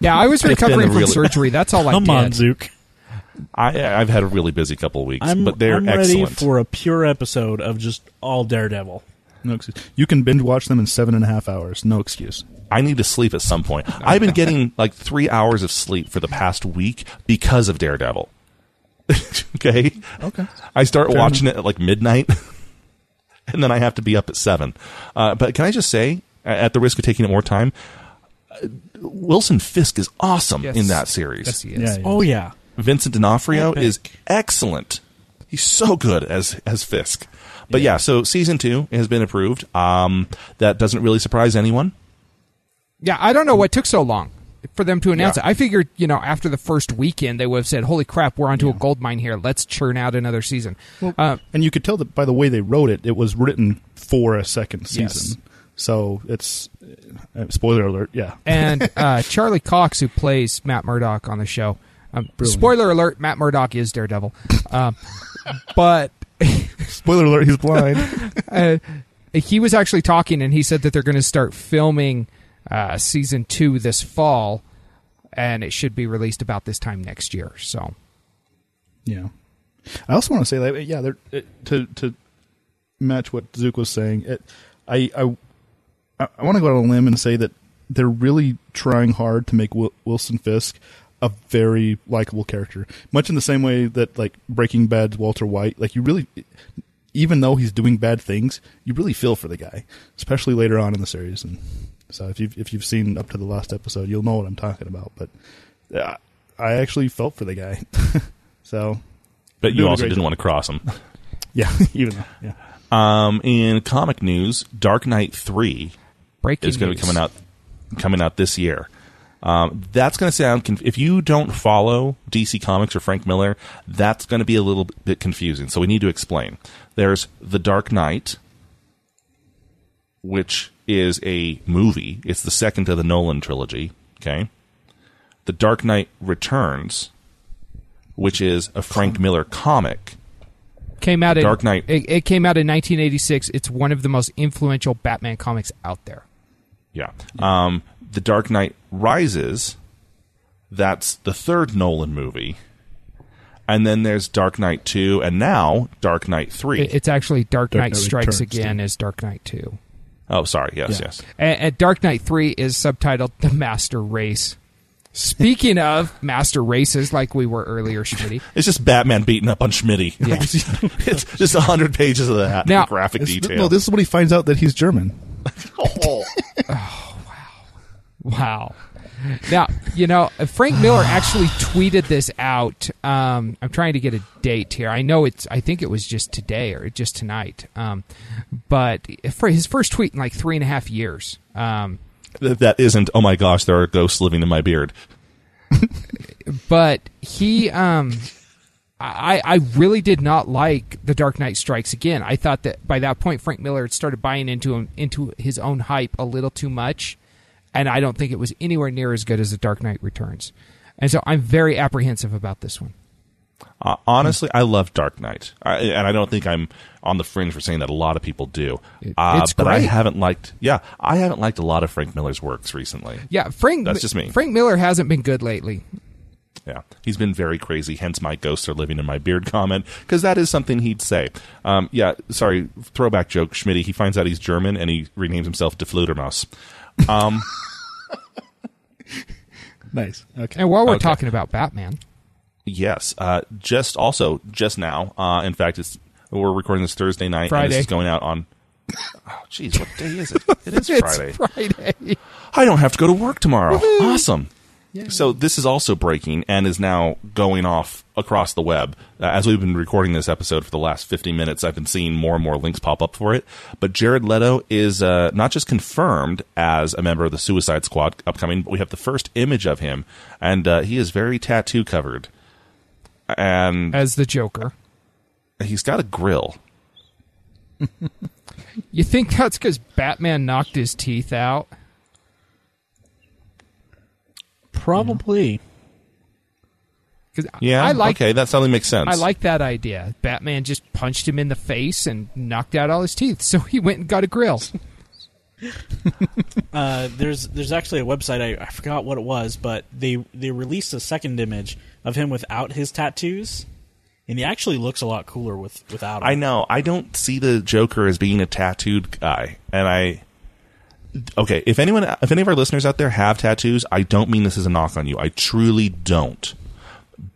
Yeah, I was recovering from really- surgery. That's all I Come did. on, Zook. I, I've had a really busy couple of weeks, I'm, but they're I'm ready excellent. for a pure episode of just all Daredevil. No excuse. You can binge watch them in seven and a half hours. No excuse. I need to sleep at some point. I've been getting like three hours of sleep for the past week because of Daredevil. okay. Okay. I start Fair watching it at like midnight, and then I have to be up at seven. Uh, but can I just say, at the risk of taking up more time, Wilson Fisk is awesome Yes. in that series. Yes, he is. Yeah, yeah. Oh yeah, Vincent D'Onofrio is excellent. He's so good as as Fisk. But yeah, so season two has been approved. Um, that doesn't really surprise anyone. Yeah, I don't know what took so long for them to announce Yeah. it. I figured, you know, after the first weekend, they would have said, "Holy crap, we're onto a gold mine here. Let's churn out another season." uh, and you could tell that by the way they wrote it, it was written for a second Yes. So it's uh, spoiler alert. Yeah. and uh, Charlie Cox, who plays Matt Murdock on the show. Um, spoiler alert: Matt Murdock is Daredevil, um, but spoiler alert. He's blind. uh, he was actually talking, and he said that they're going to start filming uh, season two this fall, and it should be released about this time next year. So, Yeah. I also want to say that yeah, it, to to match what Zook was saying. It, I I I want to go out on a limb and say that they're really trying hard to make Wil- Wilson Fisk a very likable character, much in the same way that like Breaking Bad's Walter White. Like you really, even though he's doing bad things, you really feel for the guy, especially later on in the series. And so if you've if you've seen up to the last episode, you'll know what I'm talking about. But uh, I actually felt for the guy. so But you also didn't job. want to cross him. yeah, even though yeah. Um, in comic news, Dark Knight Three breaking is going to be coming out coming out this year. Um, that's going to sound conf- if you don't follow DC Comics or Frank Miller, that's going to be a little bit confusing. So we need to explain. There's The Dark Knight, which is a movie. It's the second of the Nolan trilogy. Okay, The Dark Knight Returns, which is a Frank Miller comic. Came out in Dark Knight. It, it came out in 1986. It's one of the most influential Batman comics out there. Yeah. Um, the Dark Knight Rises, that's the third Nolan movie. And then there's Dark Knight 2, and now Dark Knight 3. It- It's actually Dark, Dark Knight Knight Strikes Returns, Again too. as Dark Knight 2. oh, sorry. Yes, Yeah. yes. And, and Dark Knight 3 is subtitled The Master Race. Speaking of master races, like we were earlier, Schmitty. It's just Batman beating up on Schmitty. Yeah. it's just 100 pages of that Now- graphic This- detail. No, this is when he finds out that he's German. Wow. Wow. Now, you know, Frank Miller actually tweeted this out. Um, I'm trying to get a date here. I know it's, I think it was just today or just tonight. Um, but for his first tweet in like three and a half years. Um, Th- that isn't, oh my gosh, there are ghosts living in my beard. but he um I, I really did not like The Dark Knight Strikes Again. I thought that by that point Frank Miller had started buying into him into his own hype a little too much, and I don't think it was anywhere near as good as The Dark Knight Returns. And so I'm very apprehensive about this one. Uh, honestly, I love Dark Knight, I, and I don't think I'm on the fringe for saying that a lot of people do. Uh, but I haven't liked. Yeah, I haven't liked a lot of Frank Miller's works recently. Yeah, Frank. That's just me. Frank Miller hasn't been good lately. Yeah, he's been very crazy. Hence, my ghosts are living in my beard comment because that is something he'd say. Um, yeah, sorry, throwback joke. Schmidt. He finds out he's German and he renames himself Defludermaus. Um, Nice. Okay. And while we're Okay. talking about Batman, yes, uh, just also just now. Uh, in fact, it's we're recording this Thursday night. And Friday. this is going out on. Oh, jeez, what day is it? It is it's Friday. Friday. I don't have to go to work tomorrow. Awesome. So this is also breaking and is now going off across the web. Uh, as we've been recording this episode for the last 50 minutes, I've been seeing more and more links pop up for it. But Jared Leto is uh, not just confirmed as a member of the Suicide Squad upcoming, but we have the first image of him, and uh, he is very tattoo covered. And As the Joker. he's got a grill. You think that's because Batman knocked his teeth out? Probably. 'Cause Yeah, I like okay, that suddenly makes sense. I like that idea. Batman just punched him in the face and knocked out all his teeth, so he went and got a grill. Uh, there's there's actually a website I, I forgot what it was, but they they released a second image of him without his tattoos, and he actually looks a lot cooler with without. 'em. I know. I don't see the Joker as being a tattooed guy, and I. Okay, if anyone, if any of our listeners out there have tattoos, I don't mean this as a knock on you. I truly don't.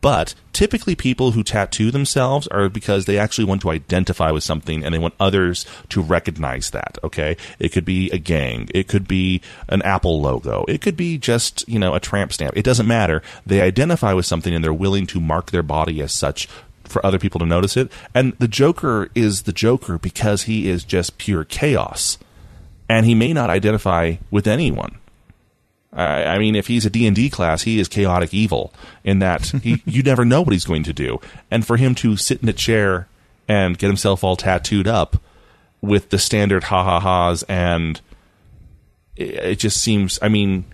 But typically, people who tattoo themselves are because they actually want to identify with something and they want others to recognize that. Okay, it could be a gang, it could be an Apple logo, it could be just you know a tramp stamp. It doesn't matter. They identify with something and they're willing to mark their body as such for other people to notice it. And the Joker is the Joker because he is just pure chaos, and he may not identify with anyone. I I mean, if he's a D&D class, he is chaotic evil in that he, you never know what he's going to do. And for him to sit in a chair and get himself all tattooed up with the standard ha-ha-has and it, it just seems, I mean,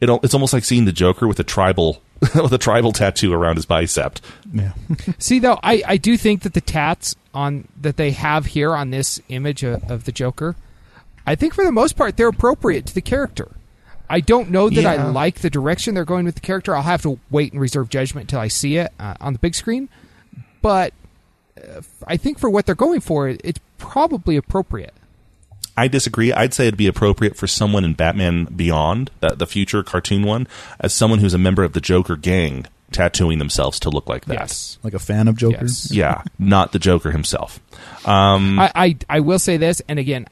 it, it's almost like seeing the Joker with a tribal with a tribal tattoo around his bicep. Yeah. See, though, I, I do think that the tats on that they have here on this image of, of the Joker, I think for the most part they're appropriate to the character. I don't know that I like the direction they're going with the character. I'll have to wait and reserve judgment until I see it uh, on the big screen. But uh, I think for what they're going for, it's probably appropriate. I disagree. I'd say it'd be appropriate for someone in Batman Beyond, the, the future cartoon one, as someone who's a member of the Joker gang tattooing themselves to look like that. Yes. Like a fan of Jokers. Yes. Yeah, not the Joker himself. Um, I, I I will say this, and again,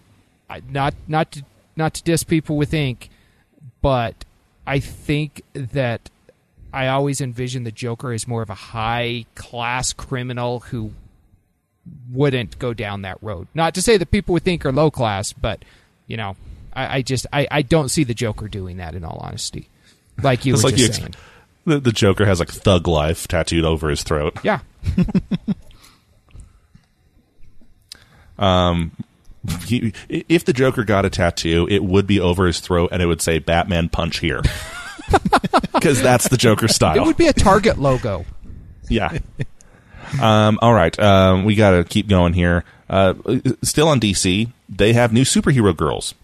I, not not to, not to diss people with ink, but I think that I always envision the Joker as more of a high class criminal who wouldn't go down that road. Not to say that people with ink are low class, but you know, I, I just I, I don't see the Joker doing that. In all honesty, like you were like just you ex- saying. the, the Joker has like thug life tattooed over his throat. yeah, um, He, if the Joker got a tattoo, it would be over his throat and it would say "Batman Punch Here," because that's the Joker style. it would be a Target logo. Yeah. um, all right. Um, we got to keep going here. Uh, still on DC, they have new superhero girls.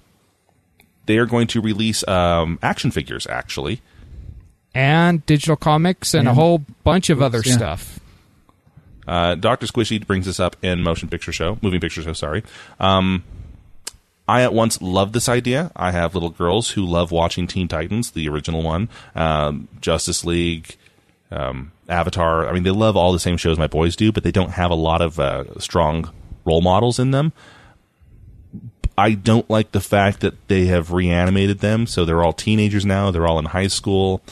They are going to release um, action figures, actually. And digital comics and a whole bunch of other yeah. stuff. Uh, Doctor Squishy brings this up in Motion Picture Show, Moving Picture Show. Sorry. Um, I at once love this idea. I have little girls who love watching Teen Titans, the original one, um, Justice League, um, Avatar. I mean, they love all the same shows my boys do, but they don't have a lot of uh, strong role models in them. I don't like the fact that they have reanimated them, so they're all teenagers now. They're all in high school,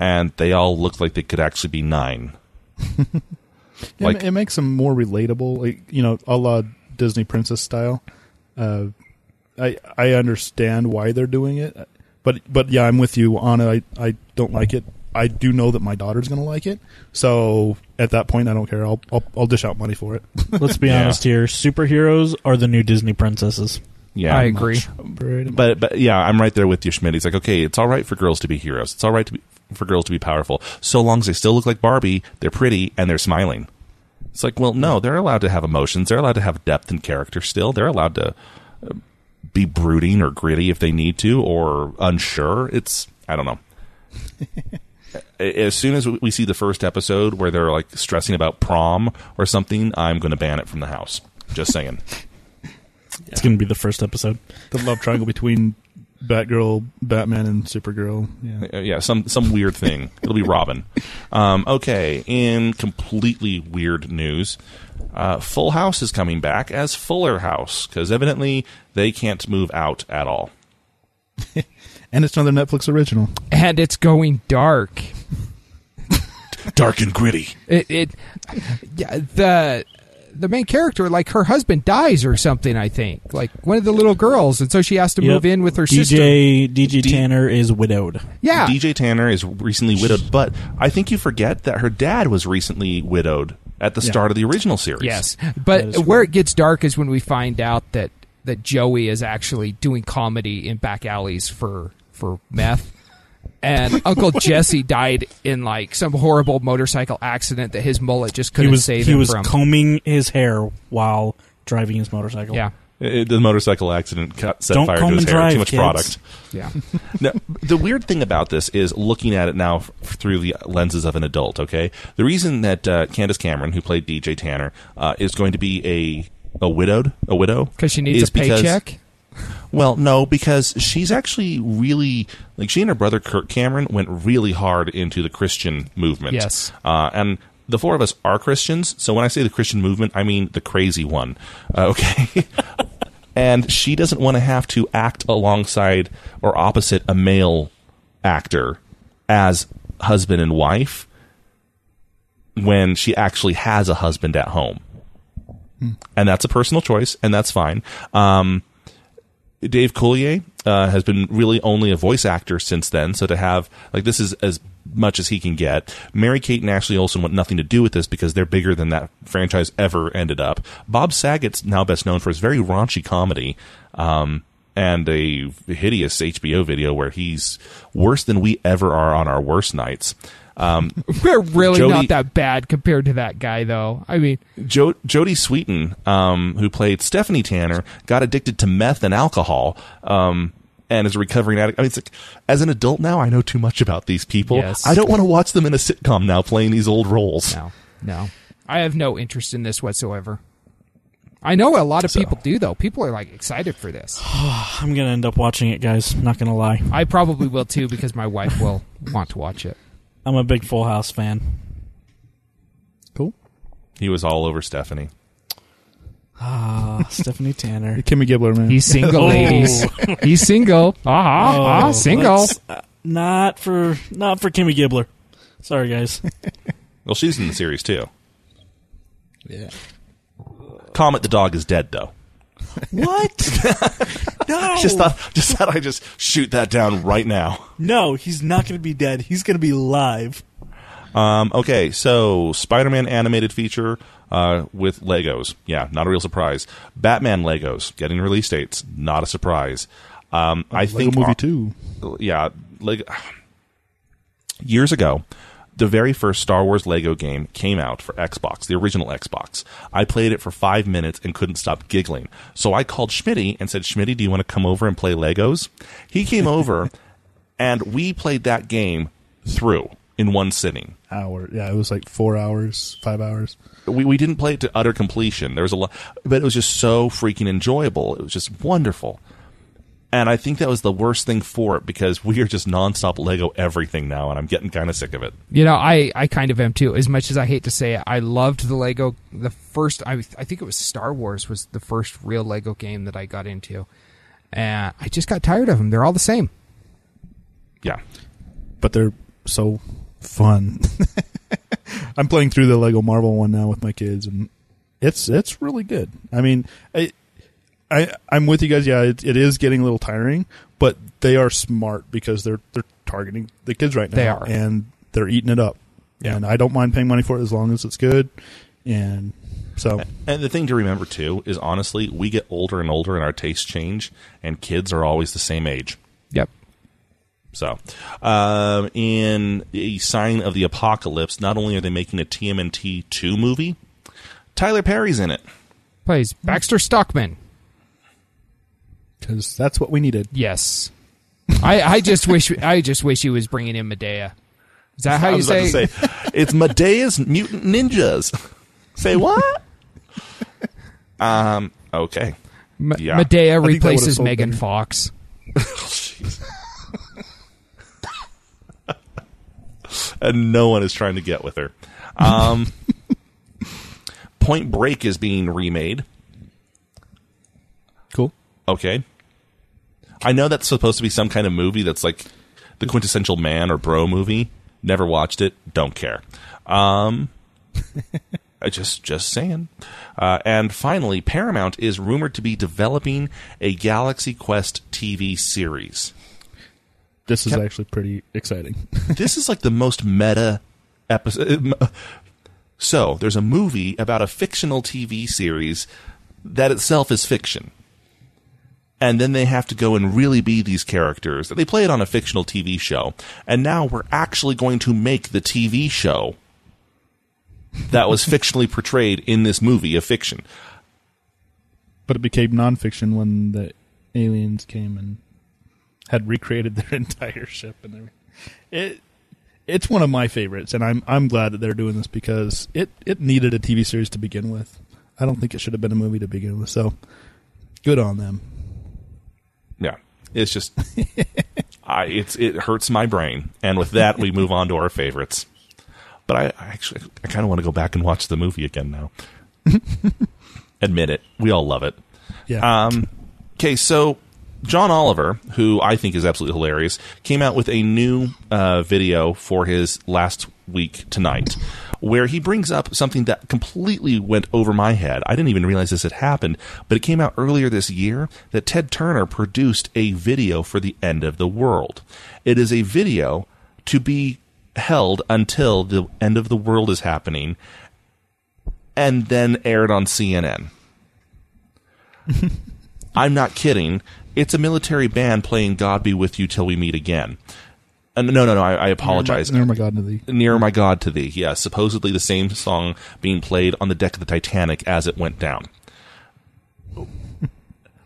and they all look like they could actually be nine. It, Like- it makes them more relatable, like you know, a la Disney princess style. Uh, I I understand why they're doing it, but but yeah, I'm with you on it. I I don't like it. I do know that my daughter's going to like it, so at that point, I don't care. I'll I'll, I'll dish out money for it. Let's be Yeah. honest here. Superheroes are the new Disney princesses. Yeah, I agree. Much. But but yeah, I'm right there with you, Schmidt. It's like okay, it's all right for girls to be heroes. It's all right to be, for girls to be powerful, so long as they still look like Barbie, they're pretty, and they're smiling. It's like, well, no, they're allowed to have emotions. They're allowed to have depth and character. Still, they're allowed to uh, be brooding or gritty if they need to, or unsure. It's I don't know. as soon as we see the first episode where they're like stressing about prom or something, I'm going to ban it from the house. Just saying. It's going to be the first episode. The love triangle between Batgirl, Batman, and Supergirl. Yeah. Uh, yeah, some some weird thing. It'll be Robin. Um, okay, in completely weird news, uh, Full House is coming back as Fuller House because evidently they can't move out at all. And it's another Netflix original. and it's going dark. Dark and gritty. It, it yeah, the the main character, like her husband dies or something. I think, like one of the little girls, and so she has to Yep. move in with her sister. DJ DJ D- Tanner is widowed. Yeah, DJ Tanner is recently widowed, but I think you forget that her dad was recently widowed at the Yeah. start of the original series. Yes, but is where it gets dark is when we find out that that Joey is actually doing comedy in back alleys for for meth, and Uncle Jesse died in like some horrible motorcycle accident that his mullet just He couldn't was save he him was from. combing his hair while driving his motorcycle. yeah, It- the motorcycle accident cut, set Don't fire comb to his and hair. drive, Too much kids. product. yeah. Now, the weird thing about this is looking at it now f- through the lenses of an adult. Okay, the reason that uh, Candace Cameron, who played DJ Tanner, uh, is going to be a a widowed a widow Because she needs is a because- paycheck. Well, no, because she's actually really like she and her brother Kirk Cameron went really hard into the Christian movement. Yes. uh, and the four of us are Christians. So when I say the Christian movement, I mean the crazy one. Uh, okay. and she doesn't want to have to act alongside or opposite a male actor as husband and wife when she actually has a husband at home. And that's a personal choice, and that's fine. Um, Dave Coulier uh, has been really only a voice actor since then, so to have like this is as much as he can get. Mary Kate and Ashley Olsen want nothing to do with this because they're bigger than that franchise ever ended up. Bob Saget's now best known for his very raunchy comedy. Um, and a hideous HBO video where he's worse than we ever are on our worst nights. Um, We're really Jody- not that bad compared to that guy, though. I mean, jo- Jodie Sweetin, um, who played Stephanie Tanner, got addicted to meth and alcohol, um, and is a recovering addict. I mean, it's like, as an adult now, I know too much about these people. Yes. I don't want to watch them in a sitcom now playing these old roles. no, no. I have no interest in this whatsoever. I know a lot of So- people do, though. People are like excited for this. I'm gonna end up watching it, guys. Not gonna lie. I probably will too because my wife will want to watch it. I'm a big Full House fan. Cool. He was all over Stephanie. Ah, Stephanie Tanner. Kimmy Gibbler, man. He's single, Oh. ladies. He's single. Ah, Oh, ah, single. let's- uh, not for not for Kimmy Gibbler. Sorry, guys. Well, she's in the series too. yeah. Comet the dog is dead though. what? No, Just thought, just thought I'd just shoot that down right now. no. He's not going to be dead. He's going to be live. Um, okay, so Spider-Man animated feature uh, with Legos. Yeah, not a real surprise. Batman Legos getting release dates. Not a surprise. Um, I Lego think movie too. yeah, Lego. Years ago, the very first Star Wars Lego game came out for Xbox, the original Xbox. I played it for five minutes and couldn't stop giggling. So I called Schmitty and said, "Schmitty, do you want to come over and play Legos?" He came over, and we played that game through in one sitting. Hour. Yeah, it was like four hours, five hours. we, we didn't play it to utter completion. There was a lot, but it was just so freaking enjoyable. It was just wonderful. And I think that was the worst thing for it because we are just nonstop Lego everything now, and I'm getting kind of sick of it. You know, I, I kind of am too. As much as I hate to say it, I loved the Lego. The first, I, I think it was Star Wars was the first real Lego game that I got into. And I just got tired of them. They're all the same. Yeah. but they're so fun. I'm playing through the Lego Marvel one now with my kids, and it's it's really good. I mean, I, I I'm with you guys. Yeah, it, it is getting a little tiring, but they are smart because they're they're targeting the kids right now. They are. and they're eating it up. Yeah. And I don't mind paying money for it as long as it's good. And so And the thing to remember too is honestly, we get older and older, and our tastes change, and kids are always the same age. Yep. So, um, in a sign of the apocalypse, not only are they making a TMNT two movie, Tyler Perry's in it. Plays Baxter Stockman. Because that's what we needed. Yes. I, I just wish I just wish he was bringing in Madea. Is that how I you was about say? to say it's Madea's Mutant Ninjas. say what? um. Okay. M- Yeah. Madea think that would've replaces Megan better. Fox. and no one is trying to get with her. Um, Point Break is being remade. Cool. Okay. I know that's supposed to be some kind of movie that's like the quintessential man or bro movie. Never watched it. Don't care. Um, I just just saying. Uh, and finally, Paramount is rumored to be developing a Galaxy Quest TV series. This is Can- actually pretty exciting. this is like the most meta episode. So, there's a movie about a fictional TV series that itself is fiction. And then they have to go and really be these characters. They play it on a fictional TV show. And now we're actually going to make the TV show that was fictionally portrayed in this movie a fiction. but it became nonfiction when the aliens came and had recreated their entire ship and everything. It it's one of my favorites, and I'm I'm glad that they're doing this because it it needed a TV series to begin with. I don't think it should have been a movie to begin with. So good on them. It's just, I it's it hurts my brain. And with that, we move on to our favorites. But I, I actually I kind of want to go back and watch the movie again now. Admit it, we all love it. Yeah. Um, okay, so John Oliver, who I think is absolutely hilarious, came out with a new uh, video for his last week tonight, where he brings up something that completely went over my head. I didn't even realize this had happened, but it came out earlier this year that Ted Turner produced a video for the end of the world. It is a video to be held until the end of the world is happening and then aired on CNN. I'm not kidding. It's a military band playing "God Be with You Till We Meet Again." Uh, no, no, no. I, I apologize. Near my God to thee. Near my God to thee. Yeah, supposedly the same song being played on the deck of the Titanic as it went down.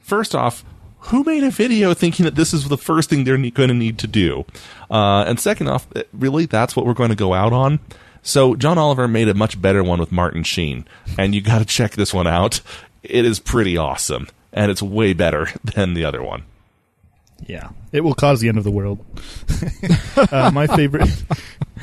First off, who made a video thinking that this is the first thing they're ne- going to need to do? Uh, and second off, uh, really, that's what we're going to go out on? So John Oliver made a much better one with Martin Sheen, and you got to check this one out. It is pretty awesome, and it's way better than the other one. Yeah, it will cause the end of the world. uh, my favorite.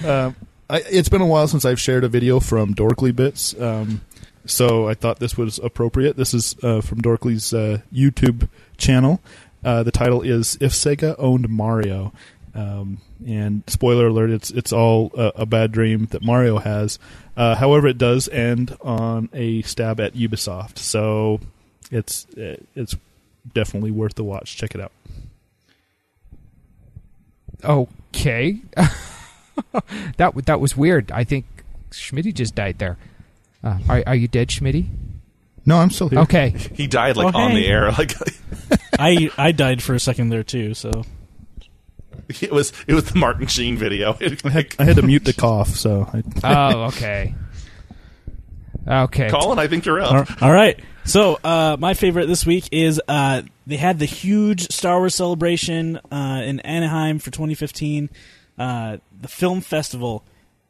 Uh, I, it's been a while since I've shared a video from Dorkly Bits, um, so I thought this was appropriate. This is uh, from Dorkly's uh, YouTube channel. Uh, the title is "If Sega Owned Mario," um, and spoiler alert: it's it's all a, a bad dream that Mario has. Uh, however, it does end on a stab at Ubisoft, so it's it's definitely worth the watch. Check it out. Okay. that that was weird. I think Schmitty just died there. Uh, are, are you dead, Schmitty? No, I'm still here. Okay. He died like Oh, on hey. the air, like I I died for a second there too. So it was. It was the Martin Sheen video. I had, I had to mute the cough, so I, Oh, okay. Okay. Colin, I think you're up. All- all right. So uh, my favorite this week is uh, they had the huge Star Wars celebration uh, in Anaheim for 2015, uh, the film festival.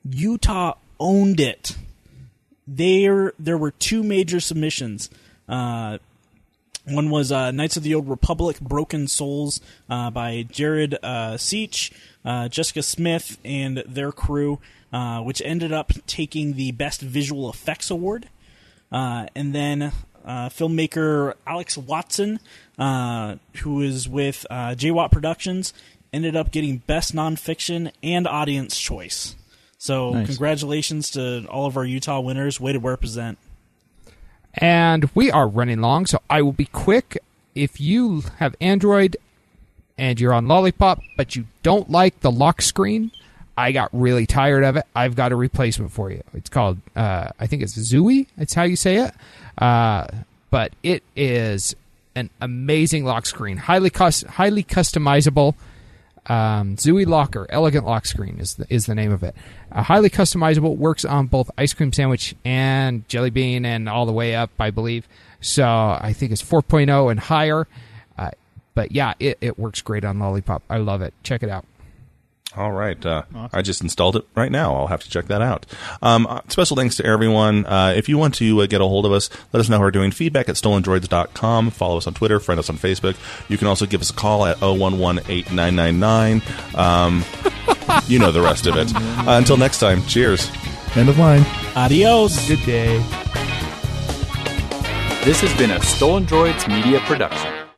Utah owned it. There, there were two major submissions. Uh, one was uh, Knights of the Old Republic: Broken Souls uh, by Jared uh, Seach, uh, Jessica Smith, and their crew, uh, which ended up taking the Best Visual Effects Award. Uh, and then uh, filmmaker Alex Watson, uh, who is with uh, J Watt Productions, ended up getting Best Nonfiction and Audience Choice. So, Nice. congratulations to all of our Utah winners. Way to represent. And we are running long, so I will be quick. If you have Android and you're on Lollipop, but you don't like the lock screen, I got really tired of it. I've got a replacement for you. It's called, uh, I think it's Zooey. It's how you say it. Uh, but it is an amazing lock screen, highly highly customizable. Um, Zooey Locker, Elegant Lock Screen is the, is the name of it. Uh, highly customizable, works on both ice cream sandwich and jelly bean, and all the way up, I believe. So I think it's 4.0 and higher. Uh, but yeah, it, it works great on Lollipop. I love it. Check it out. All right. Uh, I just installed it right now. I'll have to check that out. Um, uh, special thanks to everyone. Uh, if you want to uh, get a hold of us, let us know how we're doing. Feedback at stolendroids.com. Follow us on Twitter. Friend us on Facebook. You can also give us a call at 011-8999. Um, you know the rest of it. Uh, until next time, cheers. End of line. Adios. Good day. This has been a Stolen Droids Media Production.